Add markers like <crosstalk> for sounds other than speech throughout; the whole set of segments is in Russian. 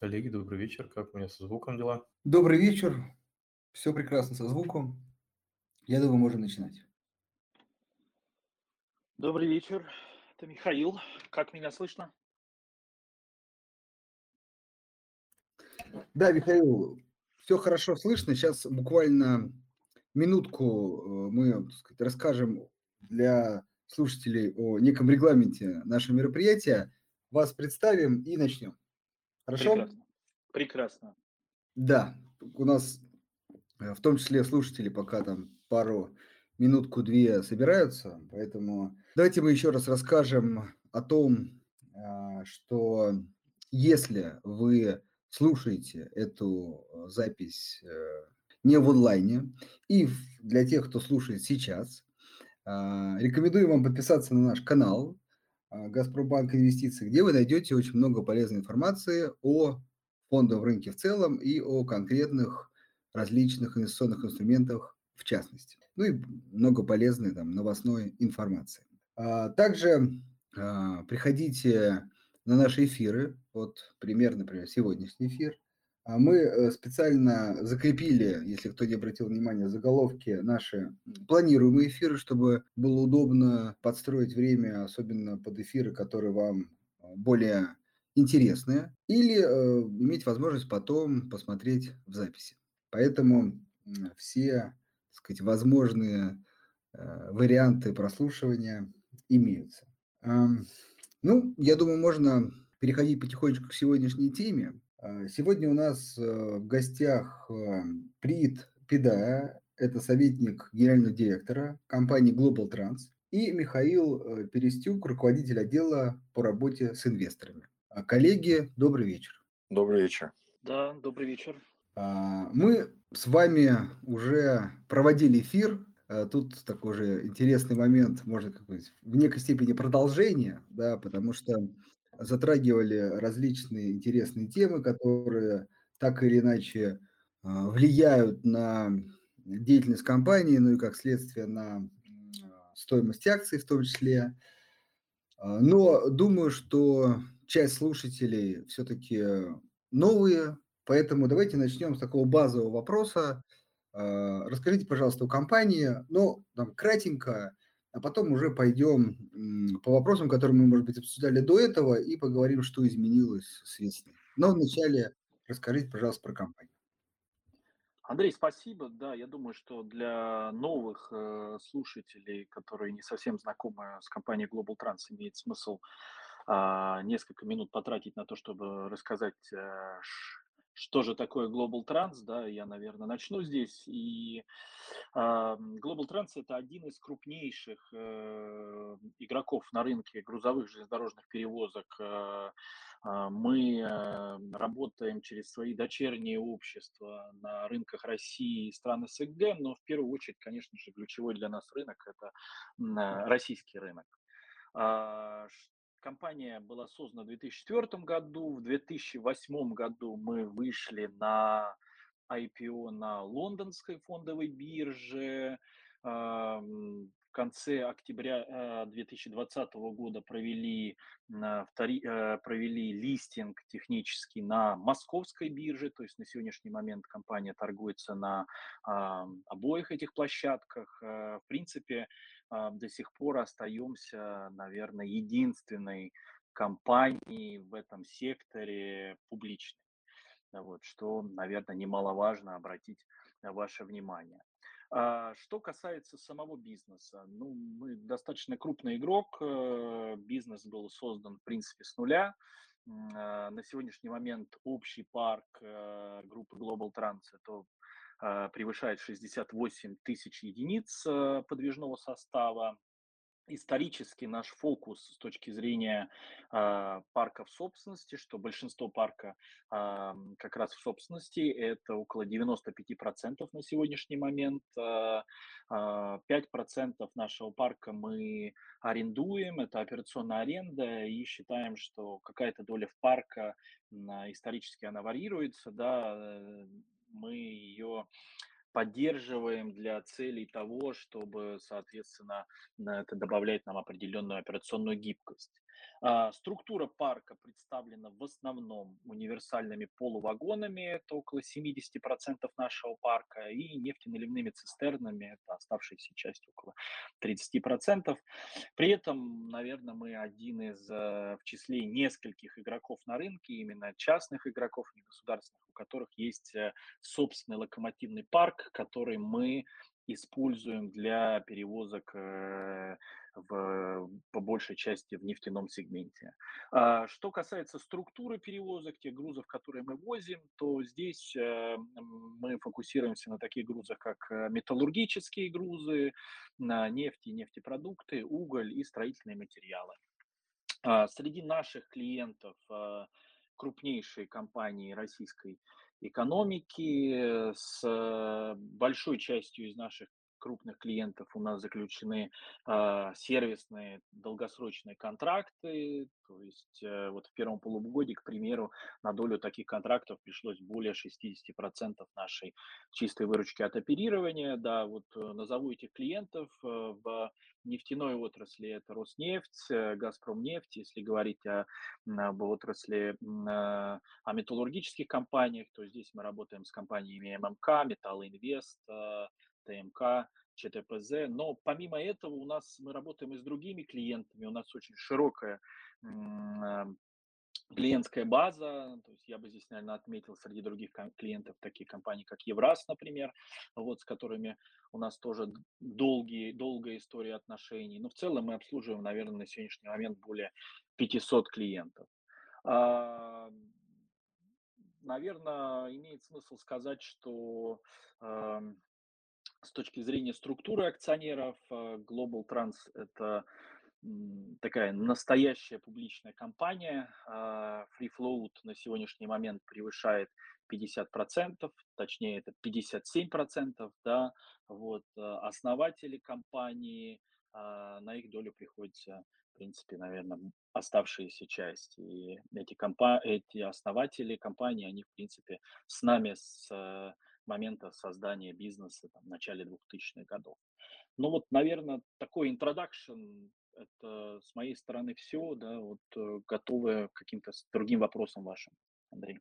Коллеги, добрый вечер. Как у меня со звуком дела? Добрый вечер. Все прекрасно со звуком. Я думаю, можно начинать. Добрый вечер, это Михаил. Как меня слышно? Да, Михаил, все хорошо слышно. Сейчас буквально минутку э, мы так сказать, расскажем для слушателей о неком регламенте нашего мероприятия. Вас представим и начнем. Хорошо? Прекрасно. Прекрасно. Да, у нас э, в том числе слушатели пока там пару минутку-две собираются, поэтому давайте мы еще раз расскажем о том, а, что если вы слушаете эту э, запись э, не в онлайне, и для тех, кто слушает сейчас, а, рекомендую вам подписаться на наш канал Газпромбанк Инвестиции, где вы найдете очень много полезной информации о фондовом рынке в целом и о конкретных различных инвестиционных инструментах в частности. Ну и много полезной там новостной информации. А, также а, приходите на наши эфиры, вот пример, например, сегодняшний эфир. А мы э, специально закрепили, если кто не обратил внимания, заголовки наши планируемые эфиры, чтобы было удобно подстроить время, особенно под эфиры, которые вам более интересные, или э, иметь возможность потом посмотреть в записи. Поэтому все, так сказать, возможные э, варианты прослушивания имеются. Э, ну, я думаю, можно переходить потихонечку к сегодняшней теме. А, сегодня у нас э, в гостях э, Прит Педая, это советник генерального директора компании Global Trans, и Михаил э, Перестюк, руководитель отдела по работе с инвесторами. А, коллеги, добрый вечер. Добрый вечер. Да, добрый вечер. А, мы с вами уже проводили эфир. Тут такой же интересный момент, можно как в некой степени продолжение, да, потому что затрагивали различные интересные темы, которые так или иначе влияют на деятельность компании, ну и как следствие на стоимость акций в том числе. Но думаю, что часть слушателей все-таки новые, поэтому давайте начнем с такого базового вопроса. А, расскажите, пожалуйста, о компании, ну, там, кратенько, а потом уже пойдем по вопросам, которые мы, может быть, обсуждали до этого, и поговорим, что изменилось с весны. Но вначале расскажите, пожалуйста, про компанию. Андрей, спасибо. Да, я думаю, что для новых э, слушателей, которые не совсем знакомы с компанией Global Trans, имеет смысл а, несколько минут потратить на то, чтобы рассказать, э, что же такое Global Trans, да, я, наверное, начну здесь. И а, Global Trans это один из крупнейших э, игроков на рынке грузовых железнодорожных перевозок. Э, а, мы работаем через свои дочерние общества на рынках России и стран СНГ, но в первую очередь, конечно же, ключевой для нас рынок – это российский рынок. Компания была создана в 2004 году. В 2008 году мы вышли на IPO на лондонской фондовой бирже. В конце октября 2020 э, года провели, э, провели листинг технический на московской бирже, то есть на сегодняшний момент компания торгуется на обоих этих площадках. В принципе, а, до сих пор остаемся, наверное, единственной компанией в этом секторе публичной. Вот, что, наверное, немаловажно обратить ваше внимание. А, что касается самого бизнеса, ну, мы достаточно крупный игрок, э, бизнес был создан, в принципе, с нуля. А, на сегодняшний момент общий парк э, группы Global Trans – это а, превышает 68 тысяч единиц э, подвижного состава. Исторически наш фокус с точки зрения э, парков собственности, что большинство парка э, как раз в собственности, это около 95% на сегодняшний момент. Э, 5% нашего парка мы арендуем, это операционная аренда, и считаем, что какая-то доля в парка исторически она варьируется, да, мы ее поддерживаем для целей того, чтобы, соответственно, это добавлять нам определенную операционную гибкость. А, структура парка представлена в основном универсальными полувагонами, это около 70% нашего парка, и нефтеналивными цистернами, это оставшаяся часть около 30%. При этом, наверное, мы один из, э, в числе нескольких игроков на рынке, именно частных игроков, не государственных, у которых есть э, собственный локомотивный парк, который мы используем для перевозок э, в, по большей части в нефтяном сегменте. А, что касается структуры перевозок, тех грузов, которые мы возим, то здесь э, мы фокусируемся на таких грузах, как э, металлургические грузы, на нефть и нефтепродукты, уголь и строительные материалы. А, среди наших клиентов крупнейшие компании российской экономики. С большой частью из наших крупных клиентов у нас заключены э, сервисные долгосрочные контракты. То есть э, вот в первом полугодии, к примеру, на долю таких контрактов пришлось более 60% нашей чистой выручки от оперирования. Да, вот э, назову этих клиентов э, в нефтяной отрасли это Роснефть, э, Газпромнефть, если говорить о, об отрасли, э, о металлургических компаниях, то здесь мы работаем с компаниями ММК, Металлоинвест, ТМК, ЧТПЗ. Но помимо этого у нас мы работаем и с другими клиентами. У нас очень широкая э, клиентская база, то есть я бы здесь, наверное, отметил среди других клиентов такие компании, как Евраз, например, вот с которыми у нас тоже долгие, долгая история отношений. Но в целом мы обслуживаем, наверное, на сегодняшний момент более 500 клиентов. А, наверное, имеет смысл сказать, что с точки зрения структуры акционеров, э, Global Trans – это такая настоящая публичная компания. А, Free Float на сегодняшний момент превышает 50%, точнее это 57%, да, вот, э, основатели компании, а, на их долю приходится, в принципе, наверное, оставшаяся часть. И эти, компа- эти основатели компании, они, в принципе, с нами с э, момента создания бизнеса там, в начале 2000-х годов. Ну вот, наверное, такой introduction, это с моей стороны все, да, вот э, готовы к каким-то другим вопросам вашим, Андрей.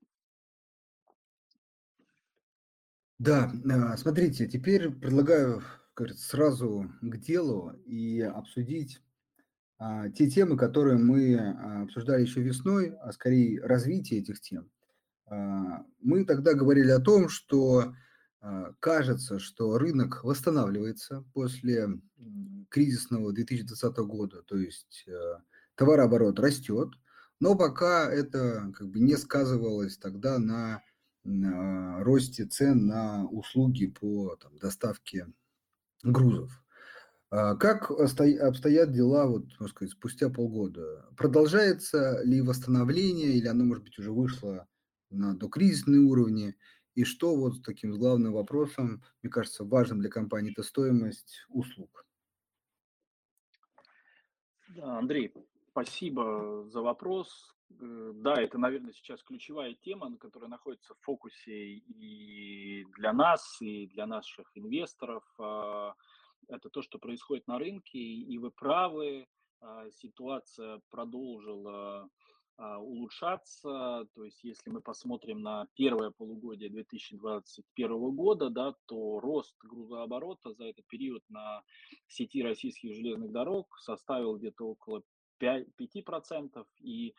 Да, а, смотрите, теперь предлагаю как сразу к делу и обсудить а, те темы, которые мы а, обсуждали еще весной, а скорее развитие этих тем. А, мы тогда говорили о том, что а, кажется, что рынок восстанавливается после кризисного 2020 года, то есть э, товарооборот растет, но пока это как бы не сказывалось тогда на, на росте цен на услуги по там, доставке грузов. А как обстоят дела, вот, можно сказать, спустя полгода? Продолжается ли восстановление, или оно, может быть, уже вышло на докризисные уровни? И что вот таким главным вопросом, мне кажется, важным для компании, это стоимость услуг. Да, Андрей, спасибо за вопрос. Э, да, это, наверное, сейчас ключевая тема, которая находится в фокусе и для нас, и для наших инвесторов. А, это то, что происходит на рынке, и вы правы, а, ситуация продолжила улучшаться. То есть, если мы посмотрим на первое полугодие 2021 года, да, то рост грузооборота за этот период на сети российских железных дорог составил где-то около 5, 5% и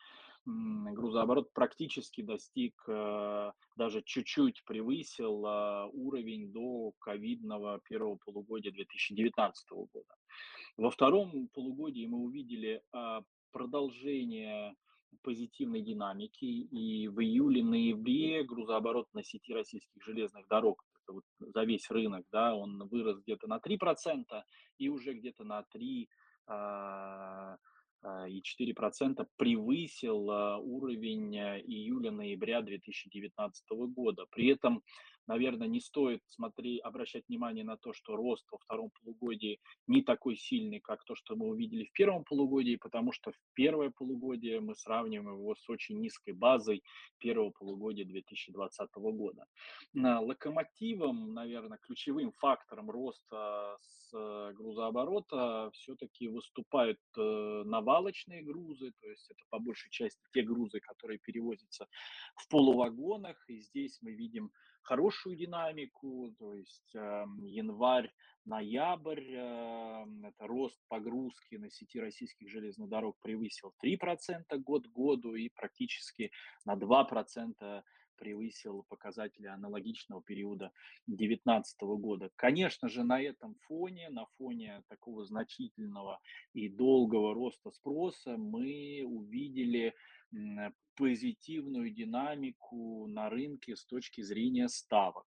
грузооборот практически достиг, э, даже чуть-чуть превысил а, уровень до ковидного первого полугодия 2019 года. Во втором полугодии мы увидели а, продолжение позитивной динамики, и в июле-ноябре грузооборот на сети российских железных дорог, это вот за весь рынок, да, он вырос где-то на 3% и уже где-то на 3 а, а, и 4% превысил а, уровень июля-ноября 2019 года. При этом наверное, не стоит смотреть, обращать внимание на то, что рост во втором полугодии не такой сильный, как то, что мы увидели в первом полугодии, потому что в первое полугодие мы сравниваем его с очень низкой базой первого полугодия 2020 года. Локомотивом, наверное, ключевым фактором роста с грузооборота все-таки выступают э, навалочные грузы, то есть это по большей части те грузы, которые перевозятся в полувагонах, и здесь мы видим хорошую динамику, то есть э, январь, ноябрь, э, это рост погрузки на сети российских железных дорог превысил 3% год к году и практически на 2% превысил показатели аналогичного периода 2019 года. Конечно же, на этом фоне, на фоне такого значительного и долгого роста спроса мы увидели позитивную динамику на рынке с точки зрения ставок.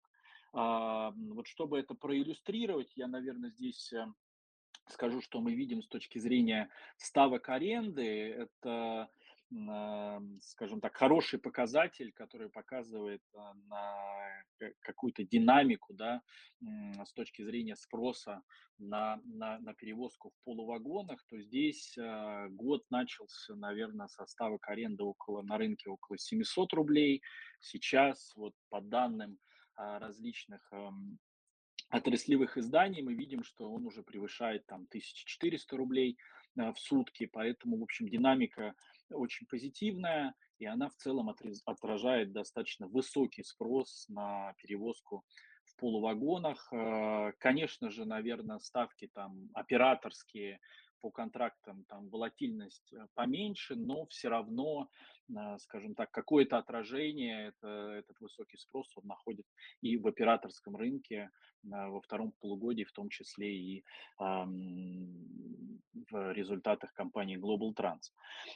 А, вот чтобы это проиллюстрировать, я, наверное, здесь э, скажу, что мы видим с точки зрения ставок аренды. Это скажем так, хороший показатель, который показывает а, на какую-то динамику, да, с точки зрения спроса на, на, на перевозку в полувагонах, то здесь а, год начался, наверное, со ставок аренды около, на рынке около 700 рублей. Сейчас, вот по данным а, различных отраслевых изданий мы видим, что он уже превышает там 1400 рублей в сутки, поэтому, в общем, динамика очень позитивная, и она в целом отражает достаточно высокий спрос на перевозку в полувагонах. Э, конечно же, наверное, ставки там операторские по контрактам, там волатильность э, поменьше, но все равно, э, скажем так, какое-то отражение это, этот высокий спрос он находит и в операторском рынке во втором полугодии, в том числе и в результатах компании Global Trans.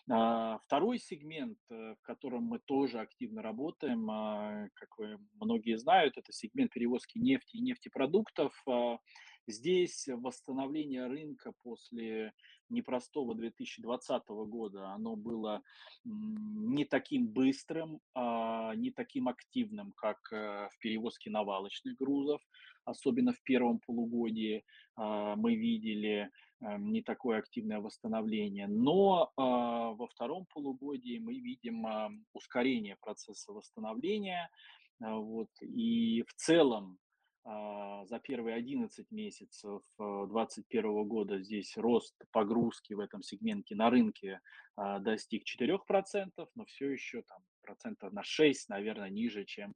А, второй сегмент, э, в котором мы тоже активно работаем, а, как вы многие знают, это сегмент перевозки нефти и нефтепродуктов. А, здесь восстановление рынка после непростого 2020 года, оно было не таким быстрым, не таким активным, как э, в перевозке навалочных грузов, особенно в первом полугодии мы видели Эм, не такое активное восстановление. Но а, во втором полугодии мы видим а, ускорение процесса восстановления. А, вот, и в целом за первые 11 месяцев 2021 года здесь рост погрузки в этом сегменте на рынке достиг 4%, но все еще там процентов на 6, наверное, ниже, чем а,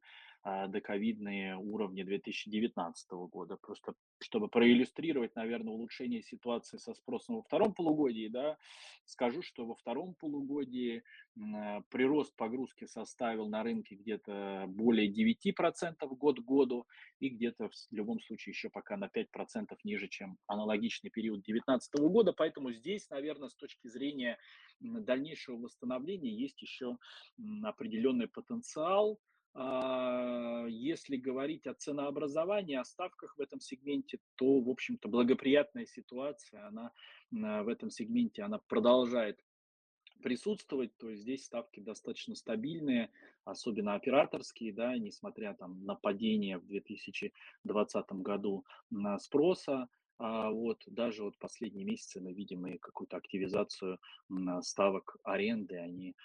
доковидные уровни 2019 года. Просто чтобы проиллюстрировать, наверное, улучшение ситуации со спросом во втором полугодии, да, скажу, что во втором полугодии а, прирост погрузки составил на рынке где-то более 9% год к году и где-то в любом случае еще пока на 5% ниже, чем аналогичный период 2019 года. Поэтому здесь, наверное, с точки зрения дальнейшего восстановления есть еще определенный потенциал. А, если говорить о ценообразовании, о ставках в этом сегменте, то, в общем-то, благоприятная ситуация, она в этом сегменте, она продолжает присутствовать, то есть здесь ставки достаточно стабильные, особенно операторские, да, несмотря там на падение в 2020 году спроса, а вот даже вот последние месяцы мы видим и какую-то активизацию ставок аренды, они,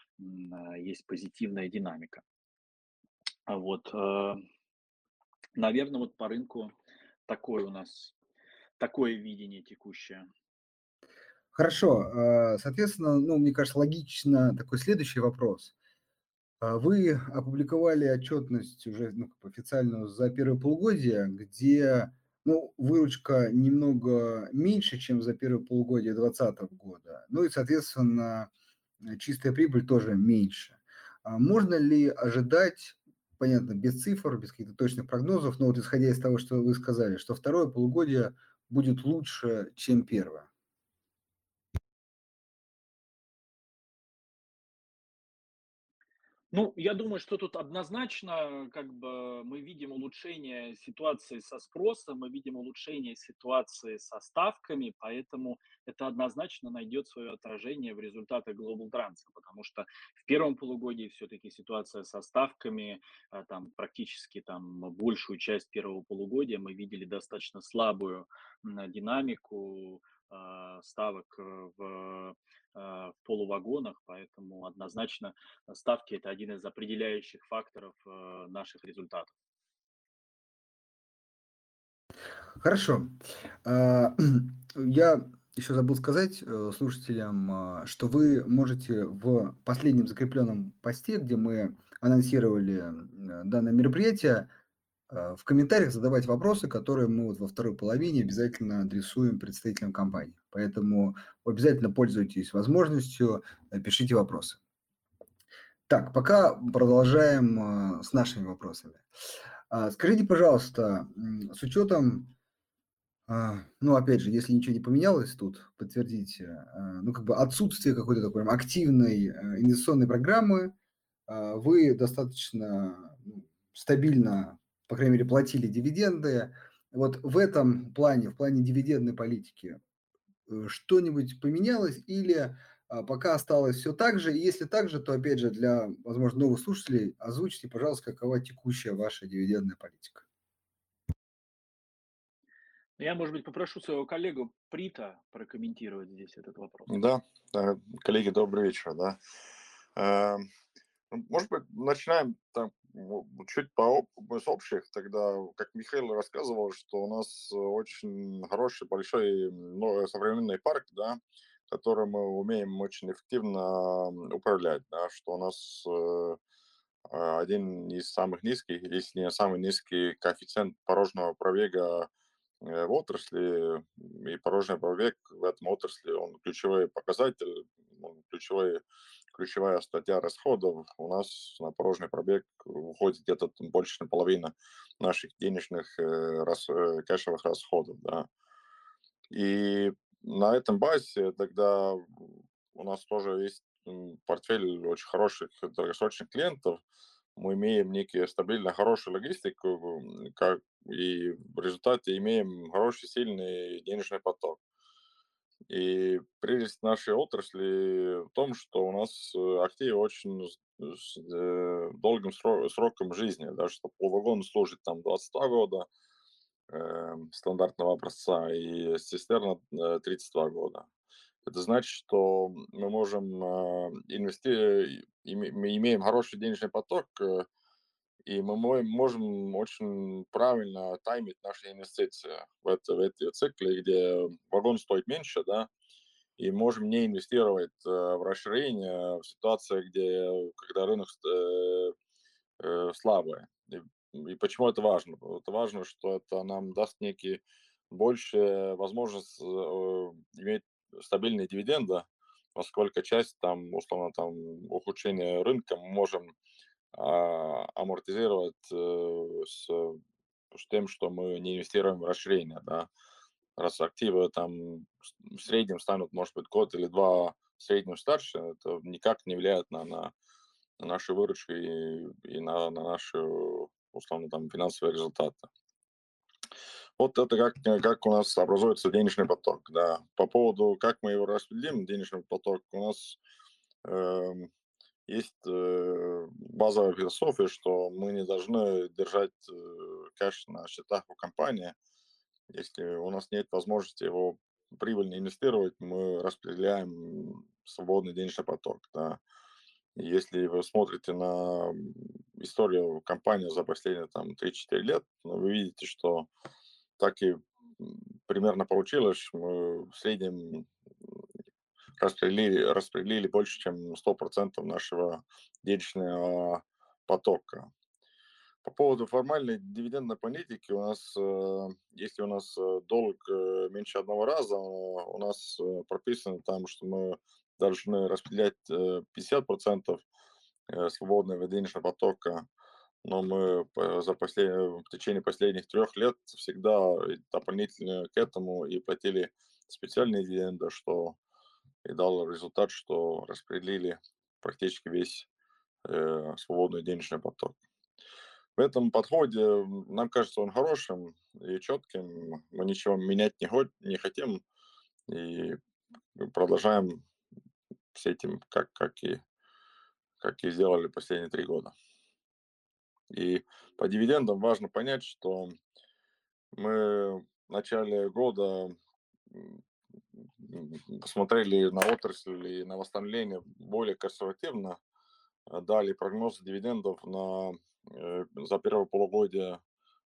есть позитивная динамика. А вот, э, наверное, вот по рынку такое у нас, такое видение текущее. Хорошо. Э, соответственно, ну, мне кажется, логично такой следующий вопрос. А вы опубликовали отчетность уже ну, официальную за первое полугодие, где ну, выручка немного меньше, чем за первое полугодие 2020 года. Ну и, соответственно, чистая прибыль тоже меньше. А можно ли ожидать понятно, без цифр, без каких-то точных прогнозов, но вот исходя из того, что вы сказали, что второе полугодие будет лучше, чем первое. Ну, я думаю, что тут однозначно, как бы, мы видим улучшение ситуации со спросом, мы видим улучшение ситуации со ставками, поэтому это однозначно найдет свое отражение в результатах Global Trans, потому что в первом полугодии все-таки ситуация со ставками, а, там практически там большую часть первого полугодия мы видели достаточно слабую динамику ставок э, в а, в полувагонах, поэтому однозначно ставки это один из определяющих факторов э, наших результатов. Хорошо. А, <clears throat> я еще забыл сказать э, слушателям, а, что вы можете в последнем закрепленном посте, где мы анонсировали данное мероприятие, в комментариях задавать вопросы, которые мы вот во второй половине обязательно адресуем представителям компании. Поэтому обязательно пользуйтесь возможностью, э, пишите вопросы. Так, пока продолжаем э, с нашими вопросами. А, скажите, пожалуйста, с учетом, а, ну, опять же, если ничего не поменялось тут, подтвердите, ну, как бы отсутствие какой-то такой активной инвестиционной программы, вы достаточно ну, стабильно по крайней мере, платили дивиденды. Вот в этом плане, в плане дивидендной политики, э, что-нибудь поменялось или а, пока осталось все так же? И если так же, то, опять же, для, возможно, новых слушателей, озвучьте, пожалуйста, какова текущая ваша дивидендная политика. Я, может быть, попрошу своего коллегу Прита прокомментировать здесь этот вопрос. Да, коллеги, добрый вечер. Да. Эм, может быть, начинаем там чуть по с общих, тогда, как Михаил рассказывал, что у нас очень хороший, большой, ну, современный парк, да, который мы умеем очень эффективно управлять, да, что у нас э, один из самых низких, если не самый низкий коэффициент порожного пробега э, в отрасли, и порожный пробег в этом отрасли, он ключевой показатель, он ключевой ключевая статья расходов. У нас на порожный пробег уходит где-то больше на половину наших денежных э, рас, э, кэшевых расходов. Да. И на этом базе тогда у нас тоже есть портфель очень хороших долгосрочных клиентов. Мы имеем некие стабильно хорошую логистику, как, и в результате имеем хороший, сильный денежный поток. И прелесть нашей отрасли в том, что у нас э, активы очень с э, долгим сроком жизни, да, что полвагон служит там 22 года э, стандартного образца и цистерна э, 32 года. Это значит, что мы можем э, инвестировать, мы имеем хороший денежный поток, э, и мы можем очень правильно таймить наши инвестиции в, это, в эти циклы, где вагон стоит меньше, да, и можем не инвестировать э, в расширение в ситуации, где, когда рынок э, э, слабый. И, и почему это важно? Это важно, что это нам даст некий больше возможность иметь стабильные дивиденды, поскольку часть там, условно, там, ухудшения рынка мы можем амортизировать э, с, с тем, что мы не инвестируем в расширение, да. Раз активы там в среднем станут, может быть, год или два в среднем старше, это никак не влияет на, на, на наши выручки и, и на, на наши, условно, там, финансовые результаты. Вот это как, как у нас образуется денежный поток. Да. По поводу, как мы его распределим, денежный поток, у нас э, есть э, базовая философия, что мы не должны держать э, кэш на счетах у компании. Если у нас нет возможности его прибыльно инвестировать, мы распределяем свободный денежный поток. Да. Если вы смотрите на историю компании за последние там, 3-4 лет, ну, вы видите, что так и примерно получилось. Мы в среднем распределили, распределили больше, чем 100% нашего денежного потока. По поводу формальной дивидендной политики, у нас, э, если у нас э, долг э, меньше одного раза, у нас прописано там, что мы должны распределять 50% свободного денежного потока, но мы за послед... в течение последних трех лет всегда дополнительно к этому и платили специальные дивиденды, что и дал результат, что распределили практически весь э, свободный денежный поток. В этом подходе нам кажется он хорошим и четким. Мы ничего менять не, не хотим и продолжаем с этим, как, как, и, как и сделали последние три года. И по дивидендам важно понять, что мы в начале года посмотрели на отрасль и на восстановление более консервативно, э, дали прогноз дивидендов на, э, за первое полугодие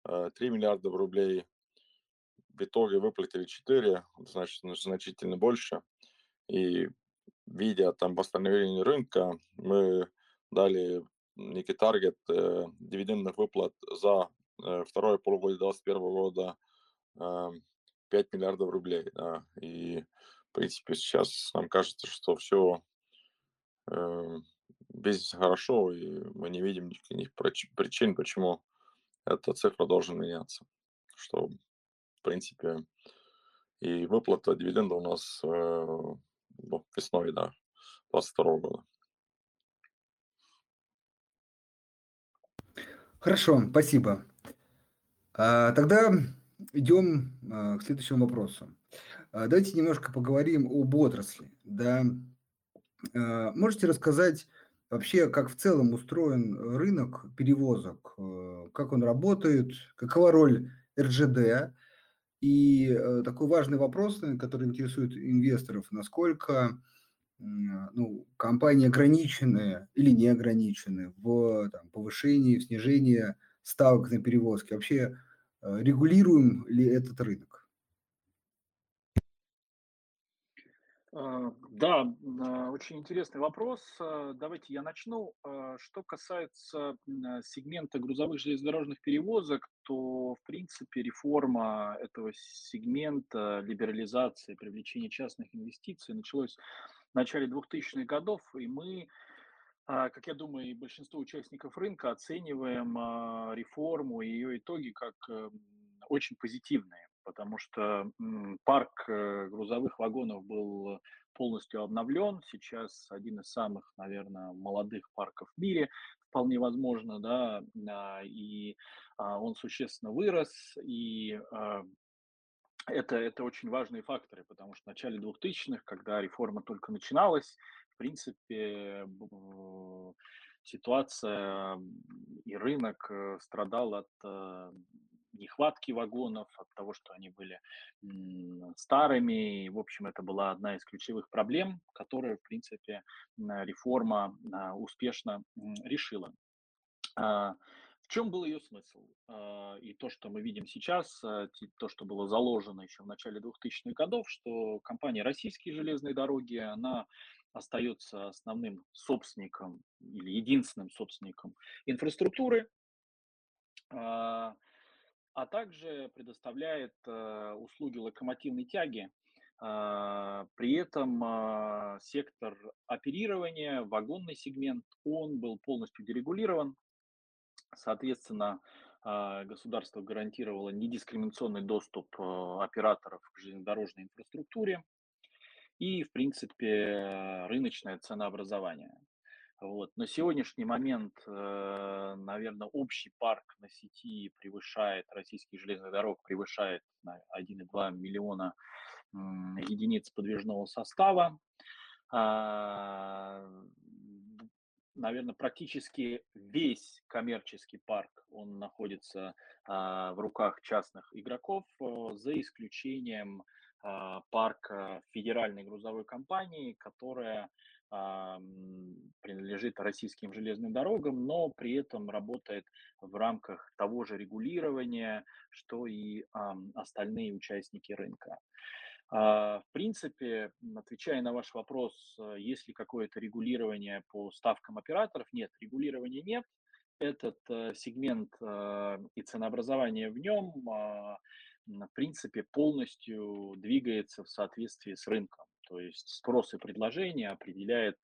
3 э, миллиарда рублей, в итоге выплатили 4, значит, значительно больше. И видя там восстановление рынка, мы дали некий таргет дивидендных выплат за второе полугодие 2021 года 5 миллиардов рублей. Да. И, в принципе, сейчас нам кажется, что все э, бизнес хорошо, и мы не видим никаких причин, почему эта цифра должна меняться. Что, в принципе, и выплата дивиденда у нас э, весной, да, 2022 года. Хорошо, спасибо. А, тогда идем а, к следующему вопросу. А, давайте немножко поговорим об отрасли. Да. А, можете рассказать вообще, как в целом устроен рынок перевозок, как он работает, какова роль РЖД? И а, такой важный вопрос, который интересует инвесторов, насколько ну, компании ограничены или не ограничены в там, повышении, в снижении ставок на перевозки? Вообще э, регулируем ли этот рынок? А, да, а, очень интересный вопрос. А, давайте я начну. Что касается сегмента грузовых железнодорожных перевозок, то, в принципе, реформа этого сегмента, либерализация, привлечение частных инвестиций началось в начале 2000-х годов, и мы, как я думаю, и большинство участников рынка оцениваем а, реформу и ее итоги как э, очень позитивные, потому что парк э, грузовых вагонов был полностью обновлен. Сейчас один из самых, наверное, молодых парков в мире, вполне возможно, да, а, и он существенно вырос, и это, это очень важные факторы, потому что в начале 2000-х, когда реформа только начиналась, принципе, ситуация и рынок э, страдал от э, нехватки вагонов, от того, что они были старыми. И, в общем, это была одна из ключевых проблем, которую, в принципе, реформа а, успешно решила. А, в чем был ее смысл? А, и то, что мы видим сейчас, а, то, что было заложено еще в начале 2000-х годов, что компания «Российские железные дороги», она остается основным собственником или единственным собственником инфраструктуры, а, а также предоставляет услуги локомотивной тяги. При этом сектор оперирования, вагонный сегмент, он был полностью дерегулирован, Соответственно, а, государство гарантировало недискриминационный доступ а, операторов к железнодорожной инфраструктуре и, в принципе, рыночное ценообразование. Вот. На сегодняшний момент, э, наверное, общий парк на сети превышает, российских железных дорог превышает 1,2 миллиона единиц подвижного состава. А, наверное, практически весь коммерческий парк, он находится а, в руках частных игроков, а, за исключением а, парка федеральной грузовой компании, которая а, принадлежит российским железным дорогам, но при этом работает в рамках того же регулирования, что и а, остальные участники рынка. В принципе, отвечая на ваш вопрос, э, есть ли какое-то регулирование по ставкам операторов, нет, регулирования нет. Этот э, сегмент э, и ценообразование в нем, в принципе, полностью двигается в соответствии с рынком. То есть спрос и предложение определяет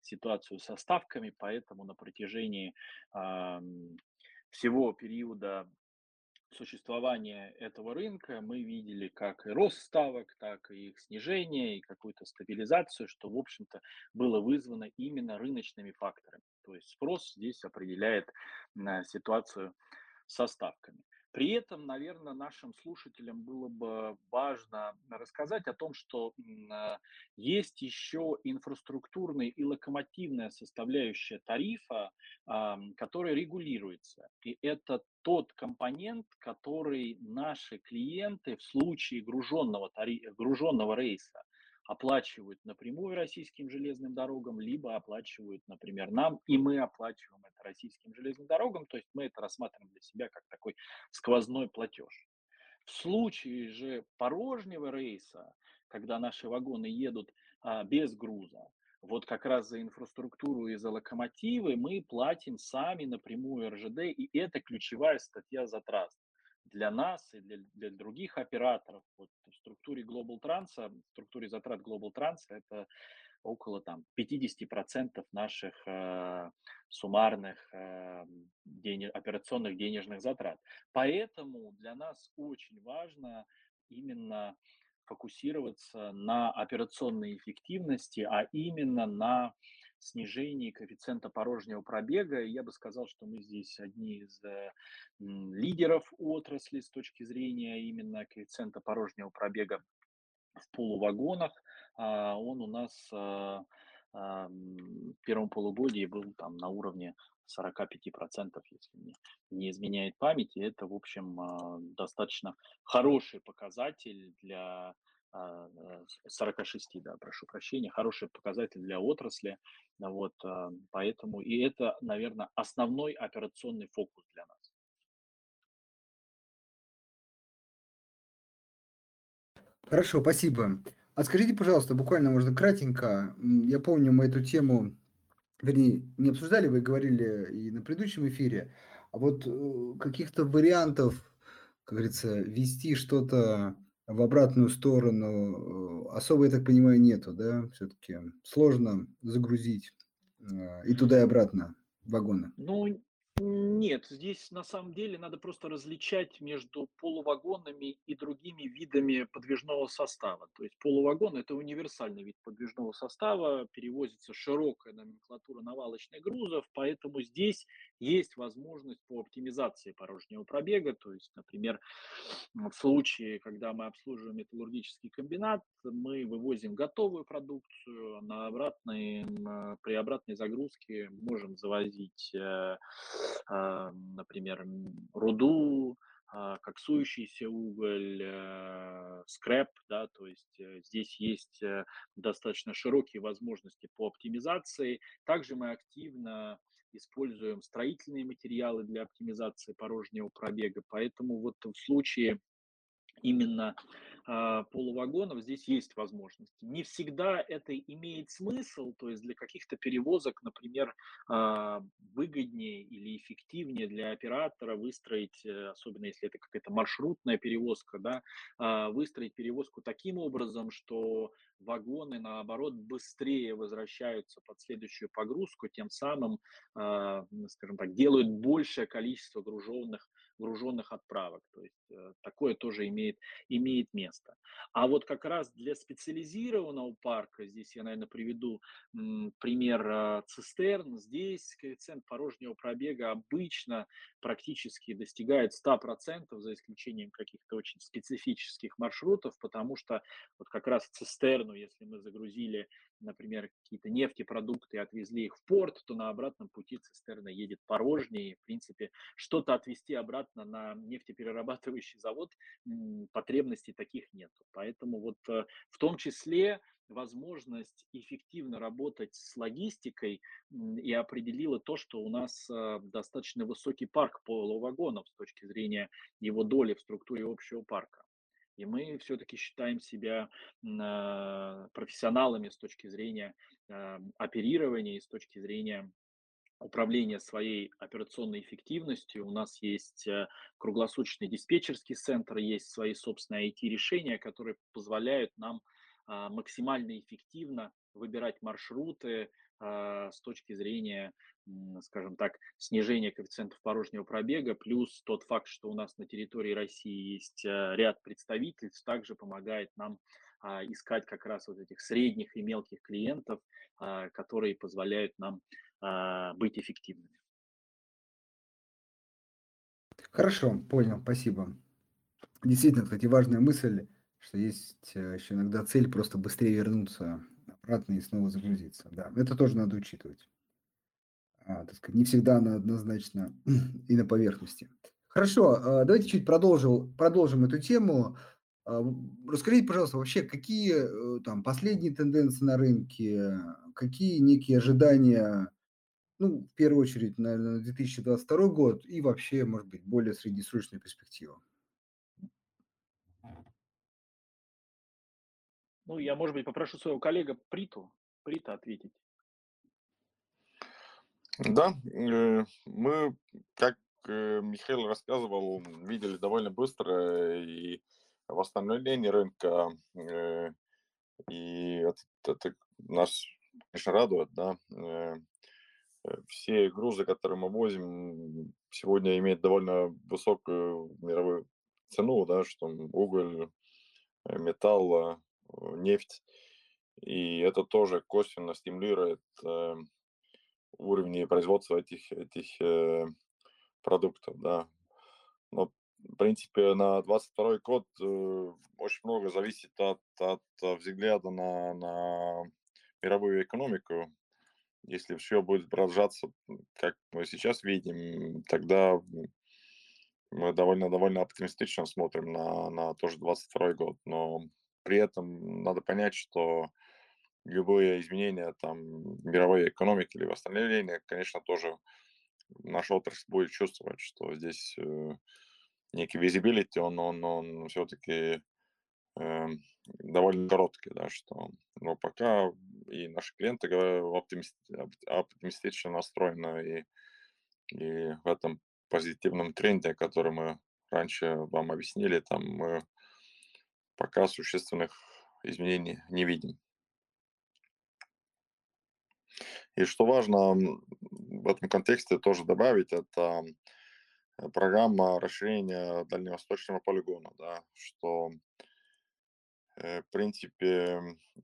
ситуацию со ставками, поэтому на протяжении всего периода существования этого рынка мы видели как и рост ставок, так и их снижение, и какую-то стабилизацию, что, в общем-то, было вызвано именно рыночными факторами. То есть спрос здесь определяет ситуацию со ставками. При этом, наверное, нашим слушателям было бы важно рассказать о том, что а, есть еще инфраструктурная и локомотивная составляющая тарифа, которая регулируется. И это тот компонент, который наши клиенты в случае груженного, тарифа, груженного рейса оплачивают напрямую российским железным дорогам, либо оплачивают, например, нам, и мы оплачиваем это российским железным дорогам, то есть мы это рассматриваем для себя как такой сквозной платеж. В случае же порожнего рейса, когда наши вагоны едут а, без груза, вот как раз за инфраструктуру и за локомотивы мы платим сами напрямую РЖД, и это ключевая статья затрат для нас и для, для других операторов. Вот в структуре Global Trans, в структуре затрат Global Trans это около там 50% наших э, суммарных э, денег, операционных денежных затрат. Поэтому для нас очень важно именно фокусироваться на операционной эффективности, а именно на снижении коэффициента порожнего пробега. Я бы сказал, что мы здесь одни из э, лидеров отрасли с точки зрения именно коэффициента порожнего пробега в полувагонах. А, он у нас а, а, в первом полугодии был там на уровне 45%, если не, не изменяет память. И это, в общем, достаточно хороший показатель для 46, а, да, прошу прощения, хороший показатель для отрасли, вот, а, поэтому, и это, наверное, основной операционный фокус для нас. Хорошо, спасибо. А скажите, пожалуйста, буквально, можно кратенько, я помню, мы эту тему, вернее, не обсуждали, вы говорили и на предыдущем эфире, а вот э, каких-то вариантов, как говорится, вести что-то в обратную сторону особо, я так понимаю, нету, да, все-таки сложно загрузить э, и туда и обратно вагоны. Ну, нет, здесь на самом деле надо просто различать между полувагонами и другими видами подвижного состава. То есть полувагон – это универсальный вид подвижного состава, перевозится широкая номенклатура навалочных грузов, поэтому здесь есть возможность по оптимизации порожнего пробега. То есть, например, в случае, когда мы обслуживаем металлургический комбинат, мы вывозим готовую продукцию, на обратной, при обратной загрузке можем завозить э, а, например, руду, а, коксующийся уголь, э, скрэп, да, то есть э, здесь есть э, достаточно широкие возможности по оптимизации. Также мы активно используем строительные материалы для оптимизации порожнего пробега, поэтому вот в случае именно а, полувагонов здесь есть возможности. Не всегда это имеет смысл, то есть для каких-то перевозок, например, а, выгоднее или эффективнее для оператора выстроить, э, особенно если это какая-то маршрутная перевозка, да, а, выстроить перевозку таким образом, что вагоны, наоборот, быстрее возвращаются под следующую погрузку, тем самым, скажем так, делают большее количество груженных, груженных отправок. То есть э, такое тоже имеет, имеет место. А вот как раз для специализированного парка, здесь я, наверное, приведу пример а, цистерн, здесь коэффициент порожнего пробега обычно практически достигает 100%, за исключением каких-то очень специфических маршрутов, потому что вот как раз цистерну, если мы загрузили, например, какие-то нефтепродукты отвезли их в порт, то на обратном пути цистерна едет порожней. В принципе, что-то отвезти обратно на нефтеперерабатывающий завод, потребностей таких нет. Поэтому вот э, в том числе возможность эффективно работать с логистикой и определила то, что у нас э, достаточно высокий парк полувагонов с точки зрения его доли в структуре общего парка. И мы все-таки считаем себя э, профессионалами с точки зрения оперирования и с точки зрения управления своей операционной эффективностью. У нас есть э, круглосуточный диспетчерский центр, есть свои собственные IT-решения, которые позволяют нам а, максимально эффективно выбирать маршруты а, с точки зрения, скажем так, снижения коэффициентов порожнего пробега, плюс тот факт, что у нас на территории России есть э, ряд представительств, также помогает нам а, искать как раз вот этих средних и мелких клиентов, которые позволяют нам а, быть эффективными. Хорошо, понял, спасибо. Действительно, кстати, важная мысль, что есть э, еще иногда цель просто быстрее вернуться обратно и снова загрузиться. Да, это тоже надо учитывать. А, так сказать, не всегда она однозначно <clears throat> и на поверхности. Хорошо, а, давайте чуть продолжим, продолжим эту тему. А, расскажите, пожалуйста, вообще, какие э, там последние тенденции на рынке, какие некие ожидания ну, в первую очередь, наверное, на 2022 год и вообще, может быть, более среднесрочная перспектива. Ну, я, может быть, попрошу своего коллега Приту, Прита ответить. Да, э, мы, как э, Михаил рассказывал, видели довольно быстро и восстановление рынка, э, и это, это нас, конечно, радует, да, все грузы, которые мы возим, сегодня имеют довольно высокую мировую цену, да, что уголь, металл, нефть. И это тоже косвенно стимулирует э, уровни производства этих, этих э, продуктов, да. Но, в принципе, на 22 год э, очень много зависит от, от взгляда на, на мировую экономику. Если все будет продолжаться, как мы сейчас видим, тогда мы довольно-довольно оптимистично смотрим на, на тоже 22 год. Но при этом надо понять, что любые изменения там мировой экономики или восстановления, конечно, тоже наша отрасль будет чувствовать, что здесь э, некий visibility, он, он, он все-таки э, довольно короткий, да, что но пока и наши клиенты оптимистично настроены, и, и в этом позитивном тренде, который мы раньше вам объяснили, там мы пока существенных изменений не видим. И что важно в этом контексте тоже добавить, это программа расширения дальневосточного полигона, да, что Э, в принципе,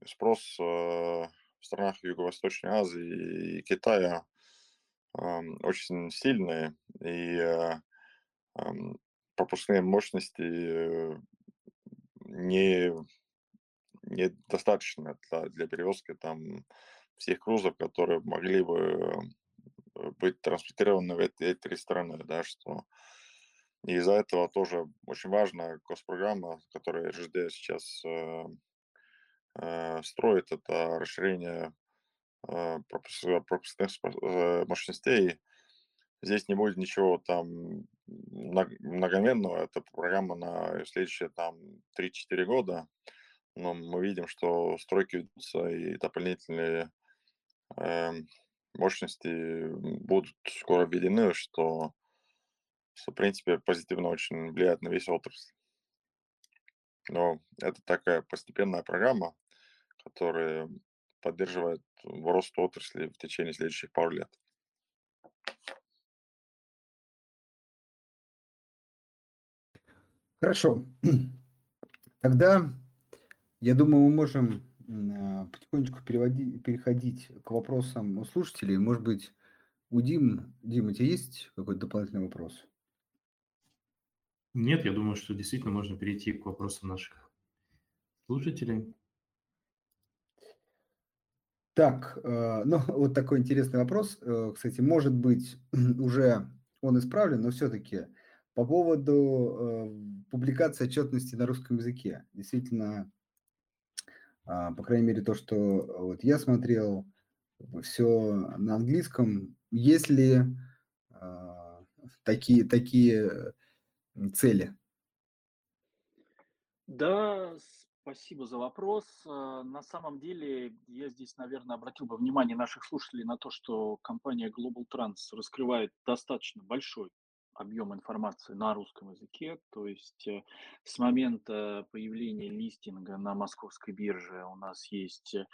спрос э, в странах Юго-Восточной Азии и Китая очень сильный, и э, пропускные мощности не, недостаточно для, для перевозки там всех грузов, которые могли бы быть транспортированы в эти, эти три страны, да, что и из-за этого тоже очень важна госпрограмма, которую РЖД сейчас э, э, строит, это расширение э, пропускных э, мощностей. Здесь не будет ничего там многомерного, это программа на следующие там 3-4 года, но мы видим, что стройки ведутся и дополнительные э, мощности будут скоро введены, что что, в принципе, позитивно очень влияет на весь отрасль. Но это такая постепенная программа, которая поддерживает рост отрасли в течение следующих пару лет. Хорошо. <clears throat> Тогда, я думаю, мы можем а, потихонечку переходить к вопросам у слушателей. Может быть, у Дим, Дим, у тебя есть какой-то дополнительный вопрос? Нет, я думаю, что действительно можно перейти к вопросам наших слушателей. Так, э, <laughs> ну вот такой интересный вопрос. Э, кстати, может быть, <clears throat> уже он исправлен, но все-таки по поводу э, публикации отчетности на русском языке. Действительно, а, по крайней мере, то, что вот я смотрел, все на английском. Есть ли а, такие, такие цели? Да, спасибо за вопрос. Э, на самом деле, я здесь, наверное, обратил бы внимание наших слушателей на то, что компания Global Trans раскрывает достаточно большой объем информации на русском языке. То есть э, с момента появления листинга на московской бирже у нас есть э,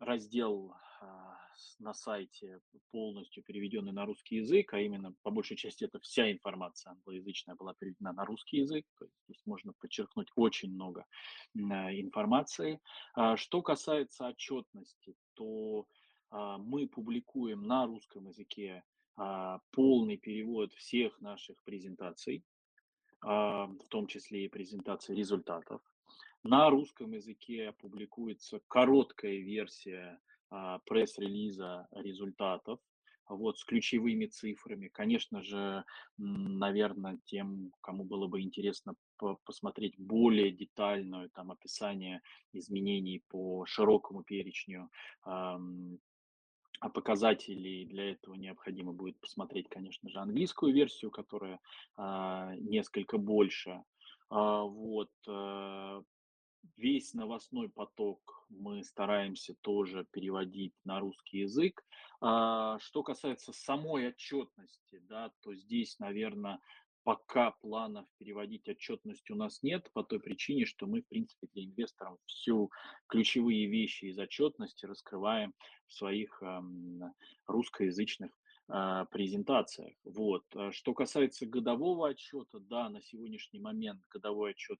раздел а, на сайте полностью переведенный на русский язык, а именно по большей части это вся информация англоязычная была переведена на русский язык, то есть здесь можно подчеркнуть очень много информации. А что касается отчетности, то а, мы публикуем на русском языке а, полный перевод всех наших презентаций, а, в том числе и презентации результатов. На русском языке публикуется короткая версия пресс-релиза результатов, вот, с ключевыми цифрами. Конечно же, наверное, тем, кому было бы интересно посмотреть более детальное там описание изменений по широкому перечню а показателей для этого необходимо будет посмотреть, конечно же, английскую версию, которая а, несколько больше. А, вот э, весь новостной поток мы стараемся тоже переводить на русский язык. А, что касается самой отчетности, да, то здесь, наверное, пока планов переводить отчетность у нас нет, по той причине, что мы, в принципе, для инвесторов всю ключевые вещи из отчетности раскрываем в своих русскоязычных э, презентациях. Вот. А что касается годового отчета, да, на сегодняшний момент годовой отчет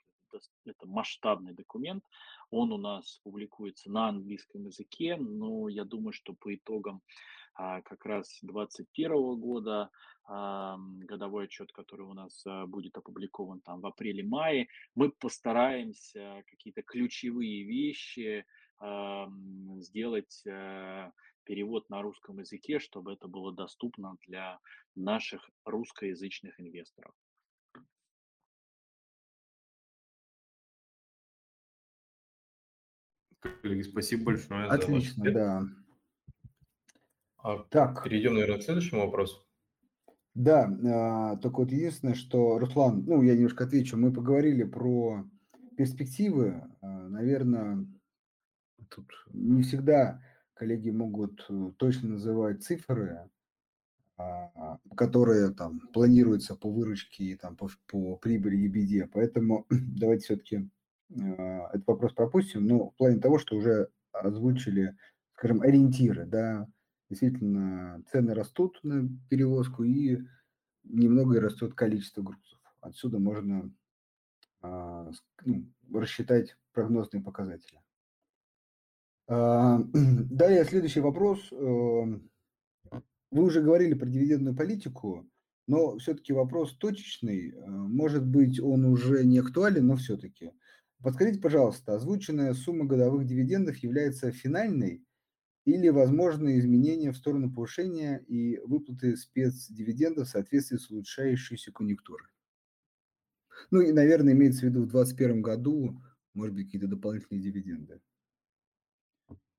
это, масштабный документ, он у нас публикуется на английском языке, но я думаю, что по итогам а, как раз 2021 года годовой отчет, который у нас а, будет опубликован там в апреле-мае, мы постараемся какие-то ключевые вещи сделать э, перевод на русском языке, чтобы это было доступно для наших русскоязычных инвесторов. Коллеги, спасибо большое. Отлично, за да. А так. Перейдем, наверное, к следующему вопросу. Да, а, только вот единственное, что, Руслан, ну, я немножко отвечу, мы поговорили про перспективы, а, наверное, тут не всегда коллеги могут э, точно называть цифры, а, которые там планируются по выручке, там, по, по прибыли и беде, поэтому <clears throat> давайте все-таки этот вопрос пропустим, но в плане того, что уже озвучили, скажем, ориентиры, да, действительно цены растут на перевозку и немного растет количество грузов. Отсюда можно а, ну, рассчитать прогнозные показатели. А, <clears throat> далее следующий вопрос. Эм, вы уже говорили про дивидендную политику, но все-таки вопрос точечный. Э, может быть, он уже не актуален, но все-таки. Подскажите, пожалуйста, озвученная сумма годовых дивидендов является финальной или возможны изменения в сторону повышения и выплаты спецдивидендов в соответствии с улучшающейся конъюнктурой. Ну и, наверное, имеется в виду в 2021 году, может быть, какие-то дополнительные дивиденды.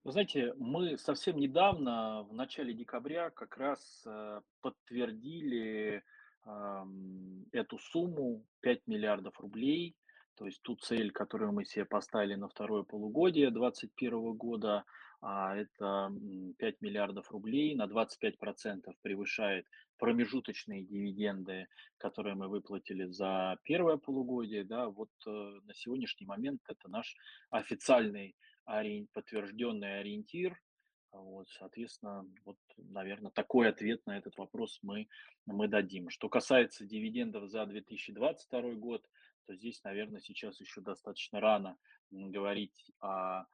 Вы знаете, мы совсем недавно, в начале декабря, как раз э, подтвердили эту сумму 5 миллиардов рублей, то есть ту цель, которую мы себе поставили на второе полугодие 2021 года, это 5 миллиардов рублей, на 25% превышает промежуточные дивиденды, которые мы выплатили за первое полугодие. Да, вот э, на сегодняшний момент это наш официальный подтвержденный ориентир. Вот, соответственно, вот, наверное, такой ответ на этот вопрос мы, мы дадим. Что касается дивидендов за 2022 год, то здесь, наверное, сейчас еще достаточно рано говорить о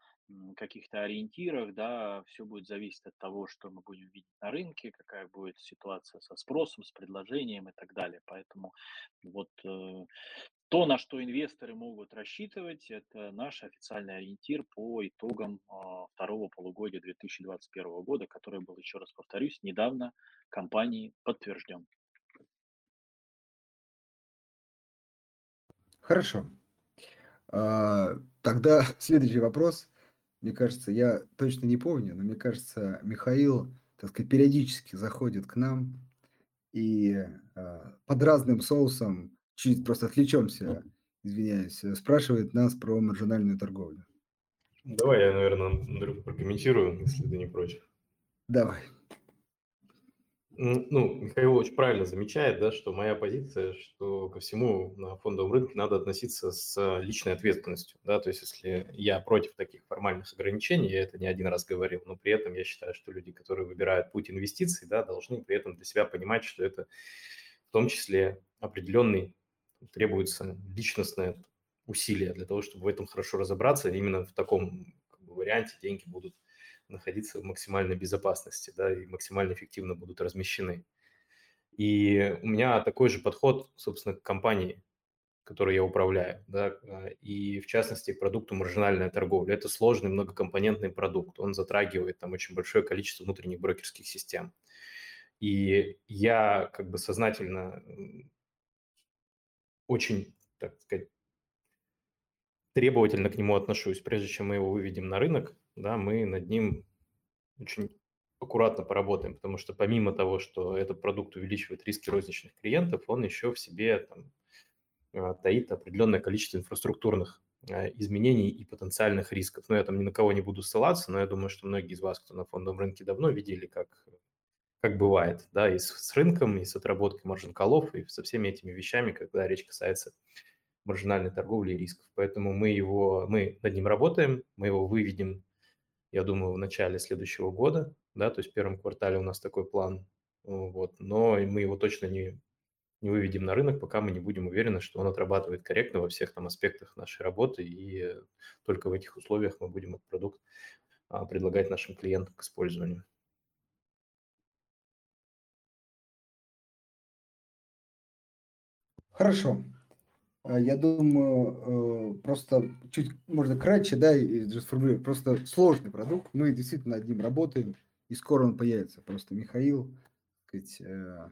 каких-то ориентирах, да, все будет зависеть от того, что мы будем видеть на рынке, какая будет ситуация со спросом, с предложением и так далее. Поэтому вот э, то, на что инвесторы могут рассчитывать, это наш официальный ориентир по итогам э, второго полугодия 2021 года, который был, еще раз повторюсь, недавно компанией подтвержден. Хорошо. А, тогда <laughs> следующий вопрос. Мне кажется, я точно не помню, но мне кажется, Михаил, так сказать, периодически заходит к нам и а, под разным соусом, чуть просто отвлечемся, извиняюсь, спрашивает нас про маржинальную торговлю. Давай я, наверное, прокомментирую, если ты не против. Давай. Ну, Михаил очень правильно замечает, да, что моя позиция, что ко всему на фондовом рынке надо относиться с личной ответственностью. Да, то есть если я против таких формальных ограничений, я это не один раз говорил, но при этом я считаю, что люди, которые выбирают путь инвестиций, да, должны при этом для себя понимать, что это в том числе определенный требуется личностное усилие для того, чтобы в этом хорошо разобраться. Именно в таком как бы, варианте деньги будут находиться в максимальной безопасности, да, и максимально эффективно будут размещены. И у меня такой же подход, собственно, к компании, которой я управляю, да, а, и в частности к продукту маржинальная торговля. Это сложный многокомпонентный продукт, он затрагивает там очень большое количество внутренних брокерских систем. И я как бы сознательно очень, так сказать, требовательно к нему отношусь. Прежде чем мы его выведем на рынок, да, мы над ним очень аккуратно поработаем, потому что помимо того, что этот продукт увеличивает риски розничных клиентов, он еще в себе там, а, таит определенное количество инфраструктурных а, изменений и потенциальных рисков. Но я там ни на кого не буду ссылаться, но я думаю, что многие из вас, кто на фондовом рынке давно, видели, как, как бывает, да, и с, с рынком, и с отработкой маржин-колов, и со всеми этими вещами, когда речь касается маржинальной торговли и рисков. Поэтому мы его, мы над ним работаем, мы его выведем, я думаю, в начале следующего года, да, то есть в первом квартале у нас такой план, вот, но мы его точно не не выведем на рынок, пока мы не будем уверены, что он отрабатывает корректно во всех там аспектах нашей работы, и только в этих условиях мы будем этот продукт а, предлагать нашим клиентам к использованию. Хорошо. А, я думаю, э, просто чуть можно кратче, да, и сформулировать. Просто сложный продукт. Мы действительно над ним работаем, и скоро он появится. Просто Михаил, э,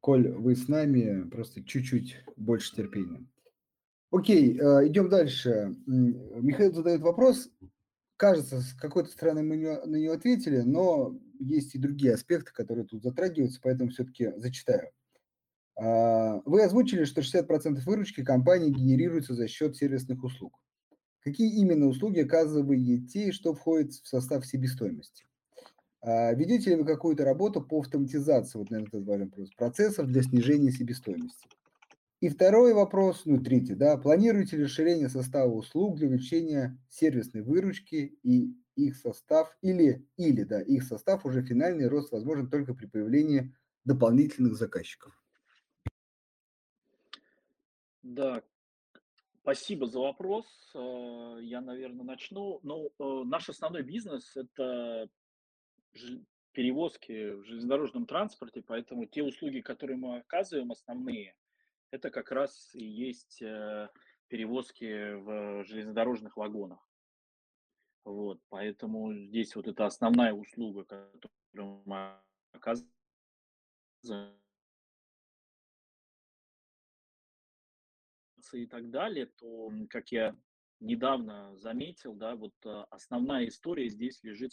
Коль, вы с нами, просто чуть-чуть больше терпения. Окей, э, идем дальше. Михаил задает вопрос. Кажется, с какой-то стороны мы на него ответили, но есть и другие аспекты, которые тут затрагиваются, поэтому все-таки зачитаю. А, вы озвучили, что 60% выручки компании генерируется за счет сервисных услуг. Какие именно услуги оказываете и что входит в состав себестоимости? А ведете ли вы какую-то работу по автоматизации, вот, наверное, это важный вопрос, процессов для снижения себестоимости? И второй вопрос, ну, третий, да, планируете ли расширение состава услуг для увеличения сервисной выручки и их состав, или, или, да, их состав уже финальный рост возможен только при появлении дополнительных заказчиков? Да, спасибо за вопрос. Э, я, наверное, начну. Ну, э, наш основной бизнес – это перевозки в железнодорожном транспорте, поэтому те услуги, которые мы оказываем, основные, это как раз и есть э, перевозки в железнодорожных вагонах. Вот, поэтому здесь вот это основная услуга, которую мы оказываем и так далее, то, как я недавно заметил, да, вот а, основная история здесь лежит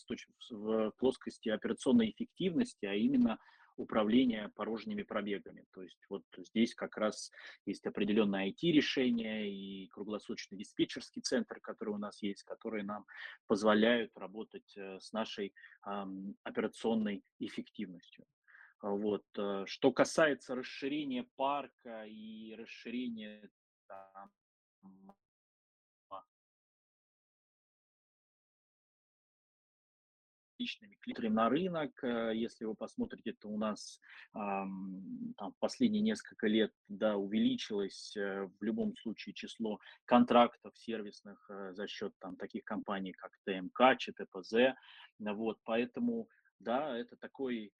в плоскости операционной эффективности, а именно управления порожними пробегами. То есть вот здесь как раз есть определенное IT-решение и круглосуточный диспетчерский центр, который у нас есть, которые нам позволяют работать э, с нашей операционной эффективностью. Вот. Э, что касается расширения парка и расширения там, личными клиентами на рынок. Э, если вы посмотрите, то у нас там, последние несколько лет да, увеличилось э, в любом случае число контрактов сервисных э, за счет там, таких компаний, как ТМК, ЧТПЗ. Вот, поэтому да, это такой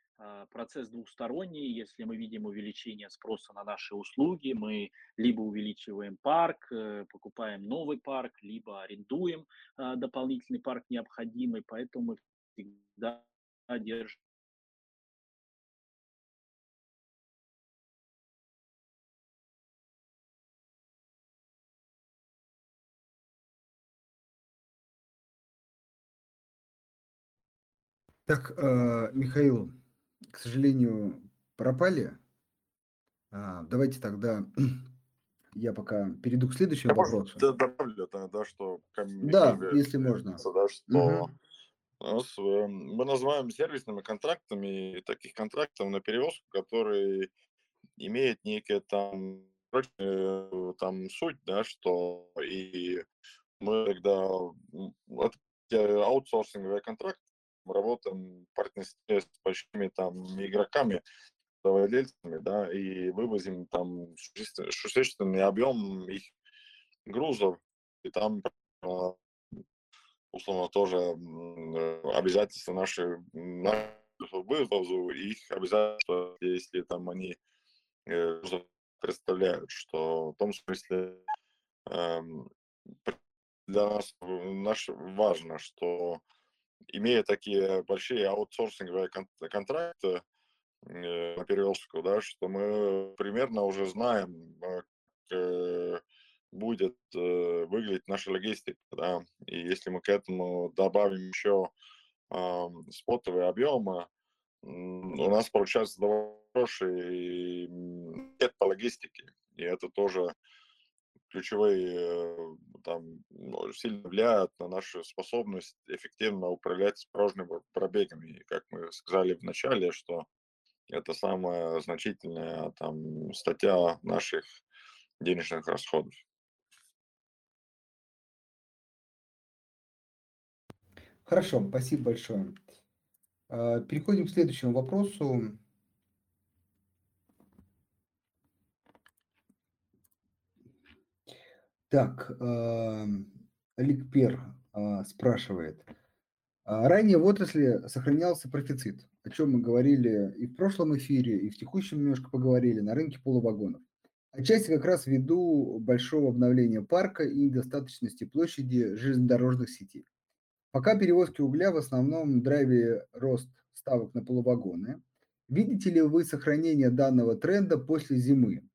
процесс двухсторонний. Если мы видим увеличение спроса на наши услуги, мы либо увеличиваем парк, покупаем новый парк, либо арендуем а, дополнительный парк необходимый. Поэтому мы всегда держит Так, э, Михаил, к сожалению, пропали. А, давайте тогда <clears throat> я пока перейду к следующему я вопросу. Добавлю тогда, что... Да, если можно. Да, что угу. Нас, мы называем сервисными контрактами таких контрактов на перевозку, которые имеют некие там, э, там суть, да, что и мы когда вот аутсорсинговый контракт, работаем в партнерстве с большими там игроками, владельцами, да, и вывозим там существенный объем их грузов, и там условно, тоже обязательства наши, наши вывозу, их обязательства, если там они э, представляют, что в том смысле эм, для нас, наш, важно, что имея такие большие аутсорсинговые контракты э, на перевозку, да, что мы примерно уже знаем, как э, будет э, выглядеть наша логистика, да, и если мы к этому добавим еще э, спотовые объемы, у нас получается довольно хороший нет по логистике, и это тоже ключевые э, там ну, сильно влияют на нашу способность эффективно управлять порожними пробегами. И как мы сказали в начале, что это самая значительная там статья наших денежных расходов. Хорошо, спасибо большое. А, переходим к следующему вопросу. Так, Олег Пер а, спрашивает. А, ранее в отрасли сохранялся профицит, о чем мы говорили и в прошлом эфире, и в текущем немножко поговорили, на рынке полувагонов. Отчасти как раз ввиду большого обновления парка и недостаточности площади железнодорожных сетей. Пока перевозки угля в основном драйве рост ставок на полувагоны. Видите ли вы сохранение данного тренда после зимы?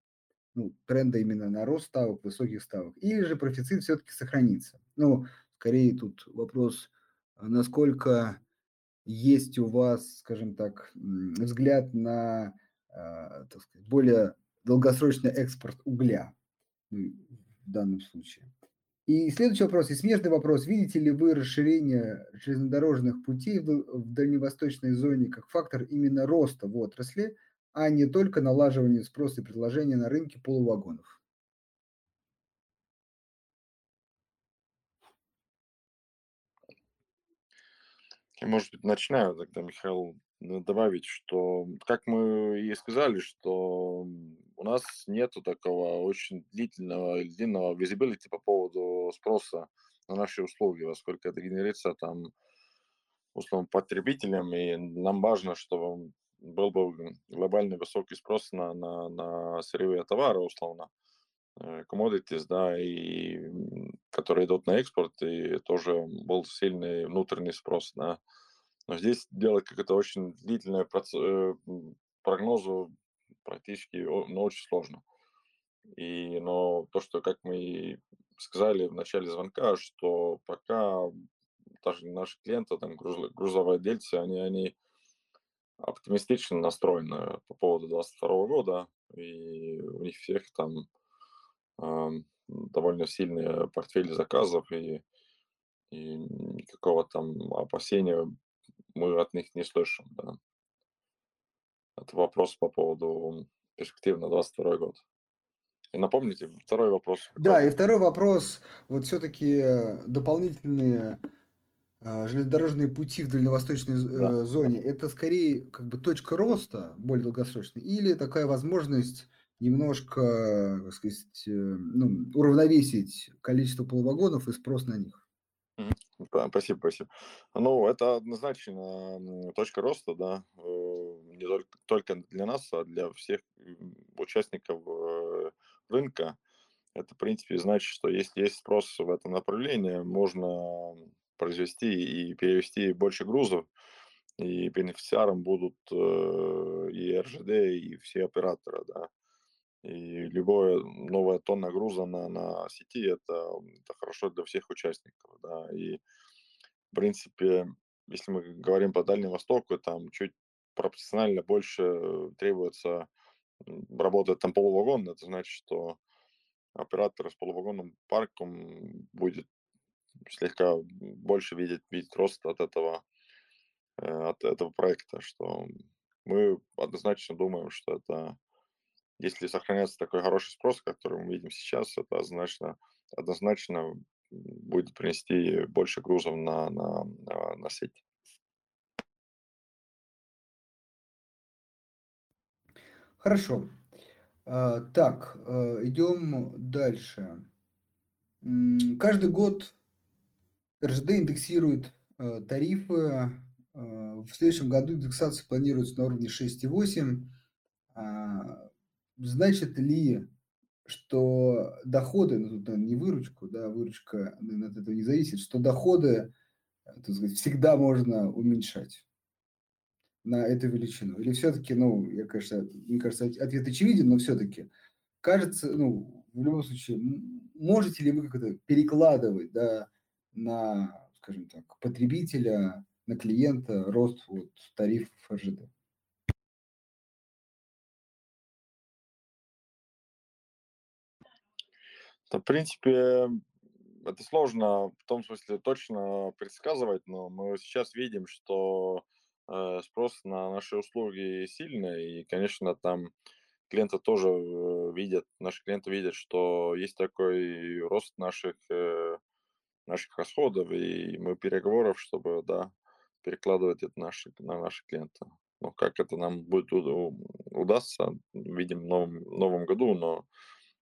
Ну, тренда именно на рост ставок, высоких ставок. Или же профицит все-таки сохранится? Ну, скорее тут вопрос, насколько есть у вас, скажем так, взгляд на а, так сказать, более долгосрочный экспорт угля в данном случае. И следующий вопрос, и смежный вопрос. Видите ли вы расширение железнодорожных путей в дальневосточной зоне как фактор именно роста в отрасли, а не только налаживание спроса и предложения на рынке полувагонов? Я, может быть, начинаю тогда, Михаил, добавить, что, как мы и сказали, что у нас нету такого очень длительного, длинного visibility по поводу спроса на наши услуги, во сколько это генерится там условно потребителям, и нам важно, чтобы был бы глобальный высокий спрос на, на, на сырьевые товары, условно, э, commodities, да, и которые идут на экспорт, и тоже был сильный внутренний спрос, да. Но здесь делать как это очень длительное э, прогнозу практически ну, очень сложно. И, но то, что, как мы сказали в начале звонка, что пока даже наши клиенты, там, грузовые они, они оптимистично настроены по поводу 2022 года, и у них всех там э, довольно сильные портфели заказов, и, и никакого там опасения мы от них не слышим. Да. Это вопрос по поводу перспектив на 22 год. И напомните, второй вопрос. Да, и второй вопрос, вот все-таки э, дополнительные железнодорожные пути в дальневосточной э, да. зоне, это скорее как бы точка роста более долгосрочной или такая возможность немножко, как сказать, ну, уравновесить количество полувагонов и спрос на них? Спасибо, спасибо. Ну, это однозначно точка роста, да, э, не только, только для нас, а для всех участников э, рынка. Это, в принципе, значит, что если есть спрос в этом направлении, можно произвести и перевести больше грузов, и бенефициаром будут э, и РЖД, и все операторы, да. И любое новая тонна груза на, на сети это, это хорошо для всех участников. Да. И в принципе, если мы говорим по Дальнему Востоку, там чуть пропорционально больше требуется работать там полувагон, это значит, что оператор с полувагонным парком будет слегка больше видеть, видеть рост от этого, э, от этого проекта, что мы однозначно думаем, что это если сохраняется такой хороший спрос, который мы видим сейчас, это однозначно, однозначно будет принести больше грузов на, на, на, на сеть. Хорошо. А, так, э, идем дальше. Каждый год РЖД индексирует э, тарифы. Э, в следующем году индексация планируется на уровне 6,8. А, значит ли, что доходы, ну тут наверное, не выручку, да, выручка наверное, от этого не зависит, что доходы так сказать, всегда можно уменьшать на эту величину? Или все-таки, ну, я, конечно, мне кажется, ответ очевиден, но все-таки кажется, ну, в любом случае, можете ли вы как-то перекладывать, да, на, скажем так, потребителя, на клиента рост вот, тарифов РЖД? Да, в принципе, это сложно в том смысле точно предсказывать, но мы сейчас видим, что э, спрос на наши услуги сильный, и, конечно, там клиенты тоже э, видят, наши клиенты видят, что есть такой рост наших, э, наших расходов, и мы переговоров, чтобы, да, перекладывать это наши, на наши клиенты. Ну, как это нам будет удастся, видим в новом, новом году, но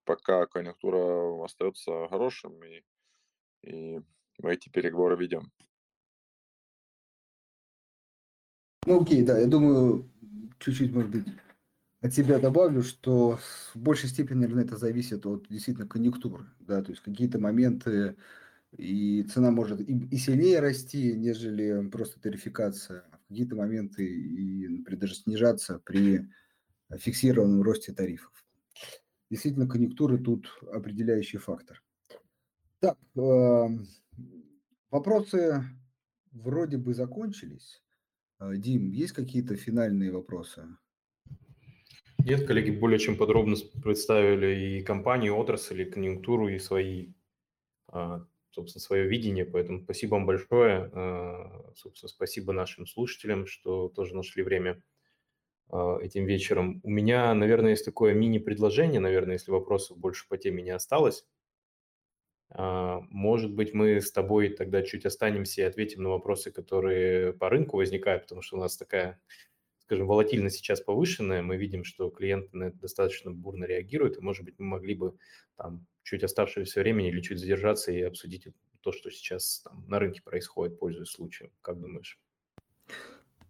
пока конъюнктура остается хорошим, и, и мы эти переговоры ведем. Ну окей, да, я думаю, чуть-чуть, может быть, от себя добавлю, что в большей степени, наверное, это зависит от действительно конъюнктуры, да, то есть какие-то моменты и цена может и, и сильнее расти, нежели просто тарификация, в какие-то моменты и, например, даже снижаться при фиксированном росте тарифов действительно конъюнктура тут определяющий фактор. Так, эм, вопросы вроде бы закончились. Э, Дим, есть какие-то финальные вопросы? Нет, коллеги более чем подробно представили и компанию, отрасль, и конъюнктуру, и свои, а, собственно, свое видение. Поэтому спасибо вам большое. Э, собственно, спасибо нашим слушателям, что тоже нашли время а, этим вечером. У меня, наверное, есть такое мини-предложение, наверное, если вопросов больше по теме не осталось. А, может быть, мы с тобой тогда чуть останемся и ответим на вопросы, которые по рынку возникают, потому что у нас такая, скажем, волатильность сейчас повышенная. Мы видим, что клиенты на это достаточно бурно реагируют, и, может быть, мы могли бы там чуть оставшееся времени или чуть задержаться и обсудить то, что сейчас там, на рынке происходит, пользуясь случаем. Как думаешь?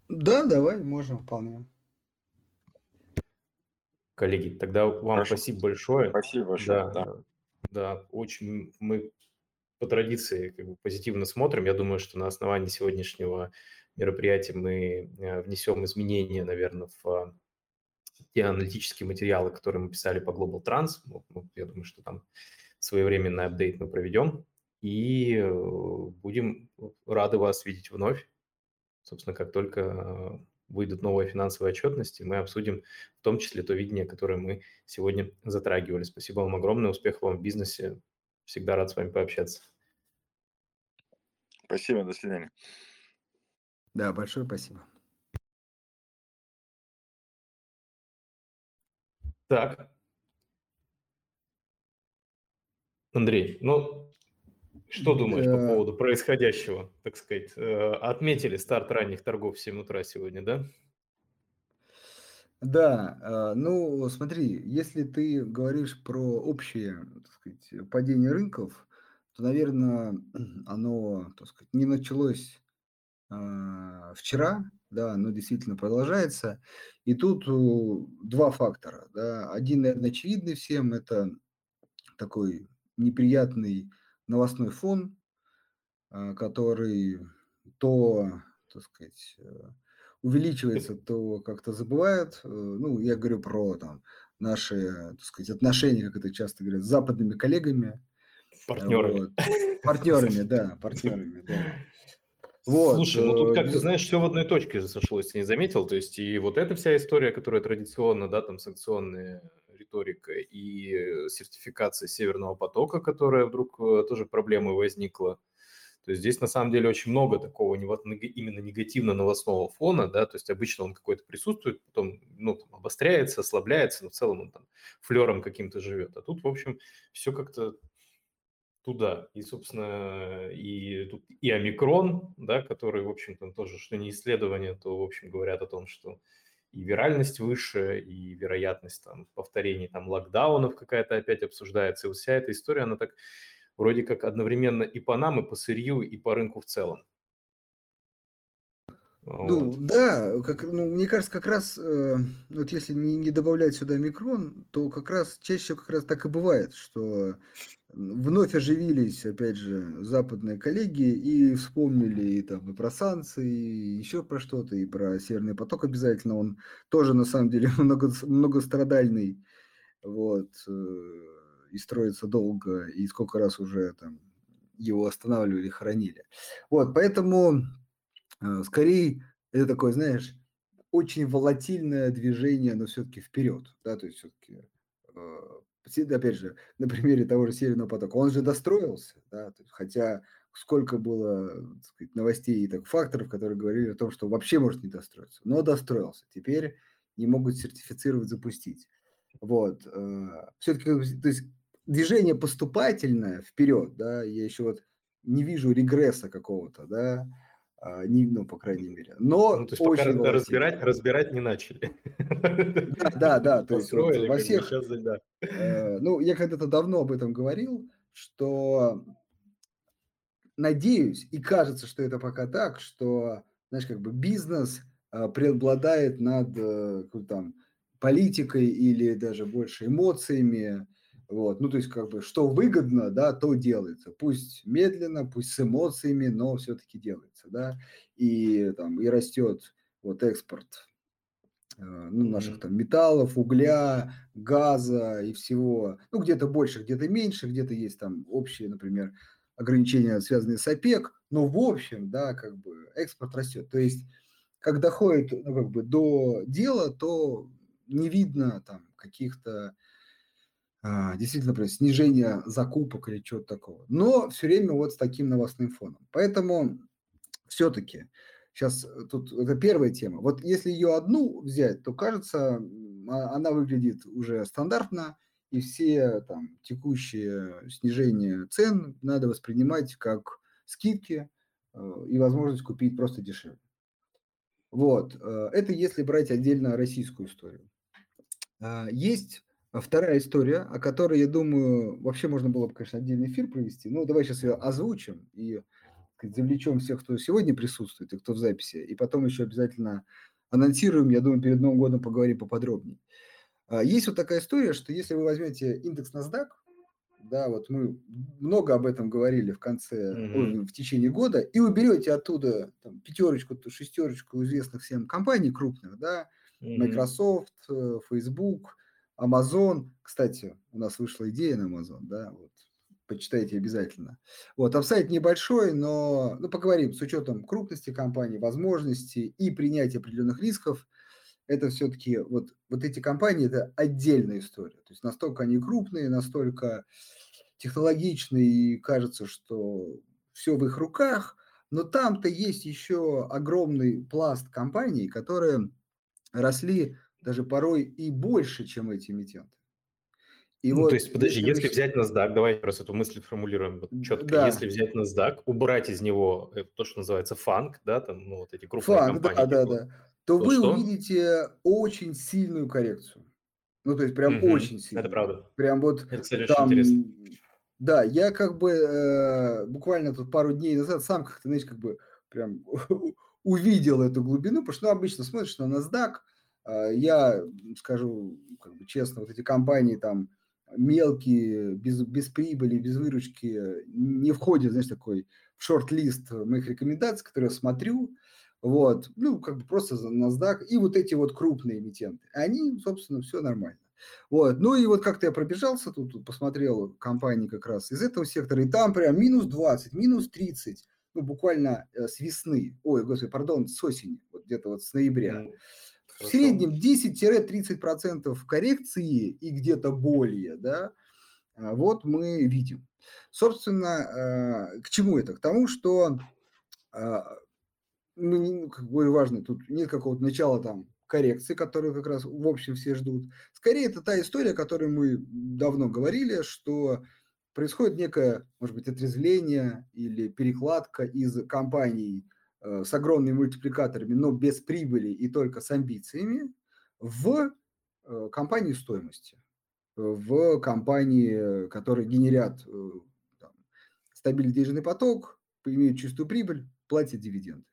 Да, давай, можем вполне. Коллеги, тогда вам Хорошо. спасибо большое. Спасибо большое. Да, да. да, очень мы по традиции как бы позитивно смотрим. Я думаю, что на основании сегодняшнего мероприятия мы э, внесем изменения, наверное, в а, те аналитические материалы, которые мы писали по Global Trans. Я думаю, что там своевременный апдейт мы проведем. И э, будем рады вас видеть вновь. Собственно, как только э, выйдут новые финансовые отчетности, мы обсудим в том числе то видение, которое мы сегодня затрагивали. Спасибо вам огромное, успехов вам в бизнесе. Всегда рад с вами пообщаться. Спасибо, до свидания. Да, большое спасибо. Так. Андрей, ну, что думаешь по поводу происходящего, так сказать? Э, отметили старт ранних торгов в 7 утра сегодня, да? Да, а, ну смотри, если ты говоришь про общее, так сказать, падение рынков, то, наверное, <clears throat> оно, так сказать, не началось вчера, да, оно действительно продолжается. И тут два фактора, да. Один, наверное, очевидный всем, это такой неприятный новостной фон, а, который то, так сказать, э, увеличивается, то как-то забывают. Э, ну, я говорю про там, наши, так сказать, отношения, как это часто говорят, с западными коллегами. Партнерами. Вот. Партнерами, да, партнерами, да. Вот. Слушай, ну тут, как ты знаешь, все в одной точке сошлось, ты не заметил? То есть и вот эта вся история, которая традиционно, да, там санкционные риторика и э, сертификация Северного потока, которая вдруг э, тоже проблемой возникла. То есть здесь на самом деле очень много такого именно негативно-новостного фона, да, то есть обычно он какой-то присутствует, потом, ну, там, обостряется, ослабляется, но в целом он там флером каким-то живет. А тут, в общем, все как-то туда. И, собственно, и тут и омикрон, да, который, в общем-то, тоже, что не исследование, то, в общем, говорят о том, что и виральность выше, и вероятность там повторений там локдаунов какая-то опять обсуждается. И вот вся эта история, она так вроде как одновременно и по нам, и по сырью, и по рынку в целом. Ну, вот. да, как, ну, мне кажется, как раз, э, вот если не, не добавлять сюда микрон, то как раз чаще как раз так и бывает, что вновь оживились, опять же, западные коллеги и вспомнили и, там, и про санкции, и еще про что-то, и про Северный поток обязательно. Он тоже, на самом деле, <laughs> много, многострадальный, вот, э, и строится долго, и сколько раз уже там его останавливали, хоронили. Вот, поэтому Э, скорее, это такое, знаешь, очень волатильное движение, но все-таки вперед, да, то есть все-таки, э, опять же, на примере того же Северного потока, он же достроился, да, хотя сколько было сказать, новостей и так, факторов, которые говорили о том, что вообще может не достроиться, но достроился, теперь не могут сертифицировать, запустить. Вот, э, все-таки, то есть движение поступательное вперед, да, я еще вот не вижу регресса какого-то, да, не, ну, по крайней мере. Но ну, то есть очень пока разбирать, разбирать не начали. Да, да, да. То есть вот во всех... Сейчас, да. Э, ну, я когда-то давно об этом говорил, что надеюсь, и кажется, что это пока так, что, знаешь, как бы бизнес э, преобладает над э, там, политикой или даже больше эмоциями, вот, ну, то есть, как бы, что выгодно, да, то делается. Пусть медленно, пусть с эмоциями, но все-таки делается, да. И там, и растет вот экспорт э, ну, наших там металлов, угля, газа и всего. Ну, где-то больше, где-то меньше, где-то есть там общие, например, ограничения, связанные с ОПЕК, но в общем, да, как бы экспорт растет. То есть, как доходит, ну, как бы до дела, то не видно там каких-то действительно, например, снижение закупок или чего-то такого. Но все время вот с таким новостным фоном. Поэтому все-таки сейчас э, тут это первая тема. Вот если ее одну взять, то кажется, а, она выглядит уже стандартно, и все там текущие снижения цен надо воспринимать как скидки э, и возможность купить просто дешевле. Вот. Э, это если брать отдельно российскую историю. А, есть а вторая история, о которой, я думаю, вообще можно было бы, конечно, отдельный эфир провести. Ну, давай сейчас ее озвучим и сказать, завлечем всех, кто сегодня присутствует и кто в записи. И потом еще обязательно анонсируем, я думаю, перед Новым годом поговорим поподробнее. А, есть вот такая история, что если вы возьмете индекс NASDAQ, да, вот мы много об этом говорили в конце, mm-hmm. в течение года, и вы берете оттуда там, пятерочку, шестерочку известных всем компаний крупных, да, mm-hmm. Microsoft, э, Facebook, Amazon, кстати, у нас вышла идея на Amazon, да, вот, почитайте обязательно. Вот, там сайт небольшой, но, ну, поговорим, с учетом крупности компании, возможностей и принятия определенных рисков, это все-таки, вот, вот эти компании, это отдельная история. То есть настолько они крупные, настолько технологичные, и кажется, что все в их руках, но там-то есть еще огромный пласт компаний, которые росли даже порой и больше, чем эти эмитенты. И ну, вот, то есть, подожди, если, если взять NASDAQ, давай просто эту мысль формулируем вот четко. Да. Если взять NASDAQ, убрать из него э, то, что называется фанк, да, там, ну, вот эти крупные фанк, компании. Да, да, типа, да. То, то вы что? увидите очень сильную коррекцию. Ну, то есть, прям угу, очень сильную. Это правда. Прям вот это там... интересно. Да, я как бы э, буквально тут пару дней назад сам как-то, знаешь, как бы прям <laughs> увидел эту глубину, потому что ну, обычно смотришь на NASDAQ, я скажу как бы честно, вот эти компании там мелкие, без, без прибыли, без выручки, не входят, знаешь, такой в шорт-лист моих рекомендаций, которые я смотрю, вот, ну, как бы просто за NASDAQ, и вот эти вот крупные эмитенты, они, собственно, все нормально. Вот, ну и вот как-то я пробежался тут, тут посмотрел компании как раз из этого сектора, и там прям минус 20, минус 30, ну, буквально э, с весны, ой, господи, пардон, с осени, вот где-то вот с ноября. Mm. В среднем 10-30% коррекции и где-то более, да, а, вот мы видим. Собственно, а, к чему это? К тому, что а, ну, как бы важно, тут нет какого-то начала там коррекции, которую как раз в общем все ждут. Скорее, это та история, о которой мы давно говорили, что происходит некое, может быть, отрезвление или перекладка из компаний Э, с огромными мультипликаторами, но без прибыли и только с амбициями, в э, компании стоимости, в компании, которые генерят э, там, стабильный денежный поток, имеют чистую прибыль, платят дивиденды.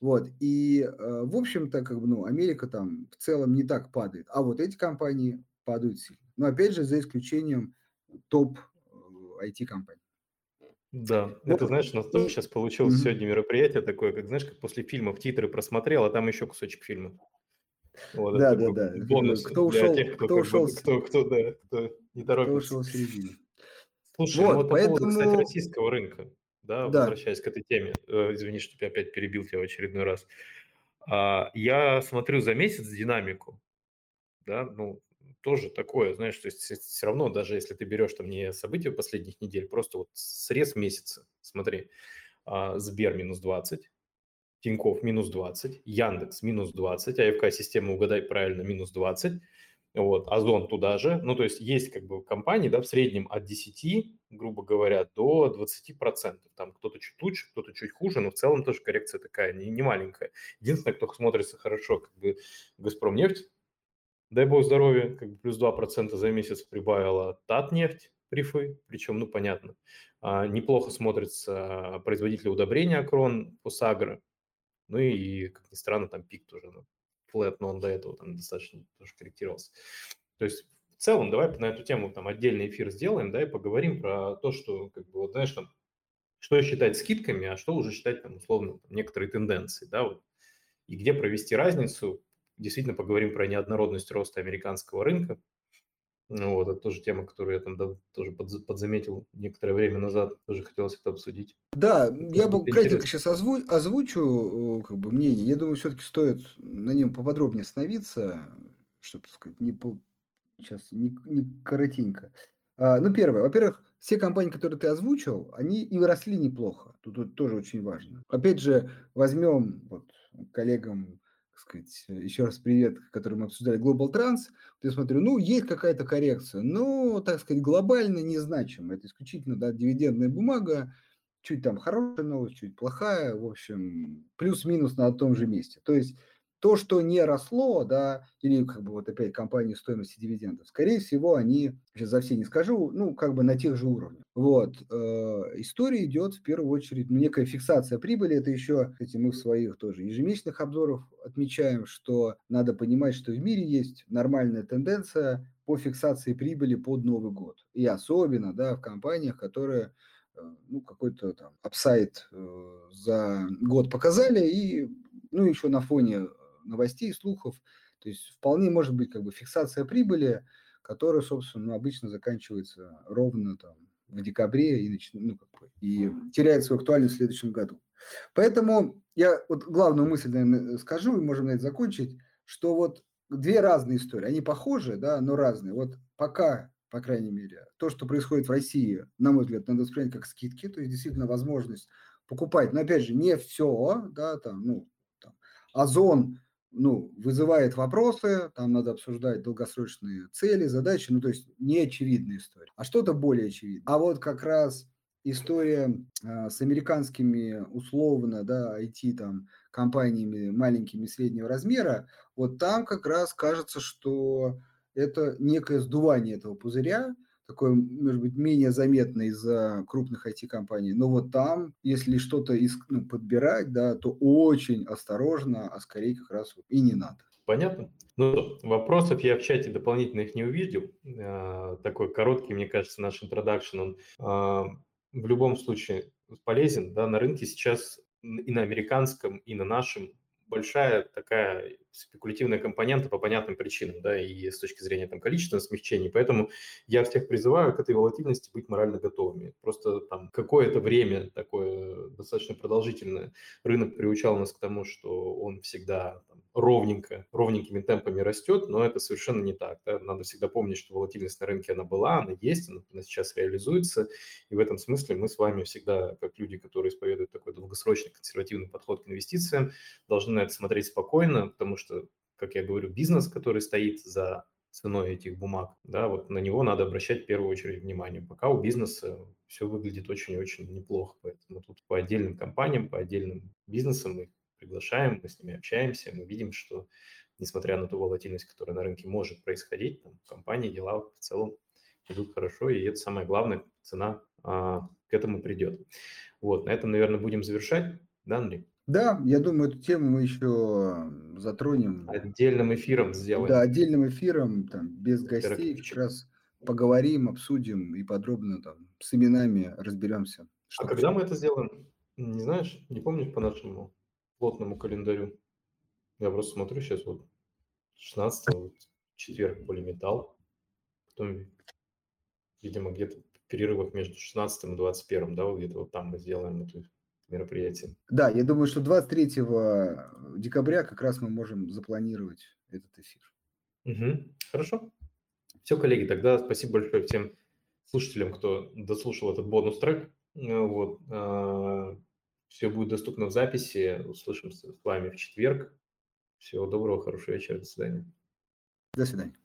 Вот, и, э, в общем-то, как бы, ну, Америка там в целом не так падает, а вот эти компании падают сильно. Но опять же, за исключением топ IT-компаний. Да, вот. это, знаешь, у нас тоже сейчас получилось mm-hmm. сегодня мероприятие такое, как, знаешь, как после фильмов титры просмотрел, а там еще кусочек фильма. Вот, да, да, да. Бонус кто ушел, тех, кто, кто, ушел, бы, кто, кто, да, кто не торопится. Кто ушел в середине. Слушай, вот, ну вот поэтому... по поводу, кстати, российского рынка, да, да, возвращаясь к этой теме, э, извини, что я опять перебил тебя в очередной раз. А, я смотрю за месяц динамику, да, ну, тоже такое, знаешь, то есть все равно, даже если ты берешь там не события последних недель, просто вот срез месяца, смотри, а, Сбер минус 20, Тиньков минус 20, Яндекс минус 20, АФК-система, угадай правильно, минус 20, вот, Озон туда же, ну, то есть есть как бы компании, да, в среднем от 10, грубо говоря, до 20 процентов, там кто-то чуть лучше, кто-то чуть хуже, но в целом тоже коррекция такая, не, не маленькая. Единственное, кто смотрится хорошо, как бы Газпром нефть, дай бог здоровья, как бы плюс 2% за месяц прибавила Татнефть, прифы, причем, ну, понятно. А, неплохо смотрится производитель удобрения Акрон, Фосагро, ну и, как ни странно, там пик тоже, ну, флэт, но он до этого там достаточно тоже корректировался. То есть в целом давай на эту тему там отдельный эфир сделаем, да, и поговорим про то, что, как бы, вот, знаешь, там, что считать скидками, а что уже считать, там, условно, там, некоторые тенденции, да, вот, и где провести разницу, действительно поговорим про неоднородность роста американского рынка. Ну, вот, это тоже тема, которую я там да, тоже под, подзаметил некоторое время назад, тоже хотелось это обсудить. Да, это я бы кратенько сейчас озву, озвучу как бы, мнение. Я думаю, все-таки стоит на нем поподробнее остановиться, чтобы сказать, не по, сейчас не, не коротенько. А, ну, первое, во-первых, все компании, которые ты озвучил, они и росли неплохо. Тут, тут тоже очень важно. Опять же, возьмем вот коллегам сказать, э, еще раз привет, который мы обсуждали, Global Trans, я смотрю, ну, есть какая-то коррекция, но, так сказать, глобально незначимо. Это исключительно, да, дивидендная бумага, чуть там хорошая новость, чуть плохая, в общем, плюс-минус на том же месте. То есть то, что не росло, да, или как бы вот опять компании стоимости дивидендов, скорее всего, они, сейчас за все не скажу, ну, как бы на тех же уровнях. Вот. Э, история идет в первую очередь, ну, некая фиксация прибыли, это еще, кстати, мы в своих тоже ежемесячных обзорах отмечаем, что надо понимать, что в мире есть нормальная тенденция по фиксации прибыли под Новый год. И особенно, да, в компаниях, которые э, ну, какой-то там апсайт э, за год показали, и, ну, еще на фоне новостей, слухов. То есть вполне может быть как бы фиксация прибыли, которая, собственно, ну, обычно заканчивается ровно там в декабре и, нач... ну, как бы, и теряет свою актуальность в следующем году. Поэтому я вот главную мысль, наверное, скажу, и можем на это закончить, что вот две разные истории. Они похожи, да, но разные. Вот пока, по крайней мере, то, что происходит в России, на мой взгляд, надо воспринять как скидки, то есть действительно возможность покупать. Но опять же, не все, да, там, ну, там, Озон ну, вызывает вопросы, там надо обсуждать долгосрочные цели, задачи, ну, то есть не очевидная история, а что-то более очевидное. А вот как раз история э, с американскими условно, да, IT там компаниями маленькими среднего размера, вот там как раз кажется, что это некое сдувание этого пузыря, такое, может быть, менее заметно из-за крупных IT-компаний. Но вот там, если что-то ну, подбирать, да, то очень осторожно, а скорее как раз и не надо. Понятно. Ну, вопросов я в чате дополнительных не увидел. А, такой короткий, мне кажется, наш интродакшн, он а, в любом случае полезен. Да, на рынке сейчас и на американском, и на нашем большая такая спекулятивная компонента по понятным причинам, да, и с точки зрения там количественного смягчения. Поэтому я всех призываю к этой волатильности быть морально готовыми. Просто там какое-то время такое достаточно продолжительное рынок приучал нас к тому, что он всегда там, ровненько, ровненькими темпами растет, но это совершенно не так. Да? Надо всегда помнить, что волатильность на рынке она была, она есть, она, она сейчас реализуется, и в этом смысле мы с вами всегда, как люди, которые исповедуют такой долгосрочный консервативный подход к инвестициям, должны на это смотреть спокойно, потому что, как я говорю, бизнес, который стоит за ценой этих бумаг, да, вот на него надо обращать в первую очередь внимание. Пока у бизнеса все выглядит очень-очень неплохо, поэтому тут по отдельным компаниям, по отдельным бизнесам мы приглашаем, мы с ними общаемся, мы видим, что несмотря на ту волатильность, которая на рынке может происходить, там, компании дела в целом идут хорошо, и это самое главное, цена а, к этому придет. Вот, на этом, наверное, будем завершать, да, Андрей? Да, я думаю, эту тему мы еще затронем. Отдельным эфиром сделаем. Да, отдельным эфиром, там, без гостей, как раз поговорим, обсудим и подробно там с именами разберемся. А когда мы это сделаем? Не знаешь, не помнишь по нашему плотному календарю? Я просто смотрю сейчас вот 16 вот, четверг полиметалл, потом, видимо, где-то в перерывах между 16 и 21, да, вот где-то вот там мы сделаем это мероприятие. Да, я думаю, что 23 декабря как раз мы можем запланировать этот эфир. Угу, хорошо. Все, коллеги, тогда спасибо большое всем слушателям, кто дослушал этот бонус-трек. Ну вот. А, Все будет доступно в записи. Услышимся с вами в четверг. Всего доброго, хорошего вечера. До свидания. До свидания.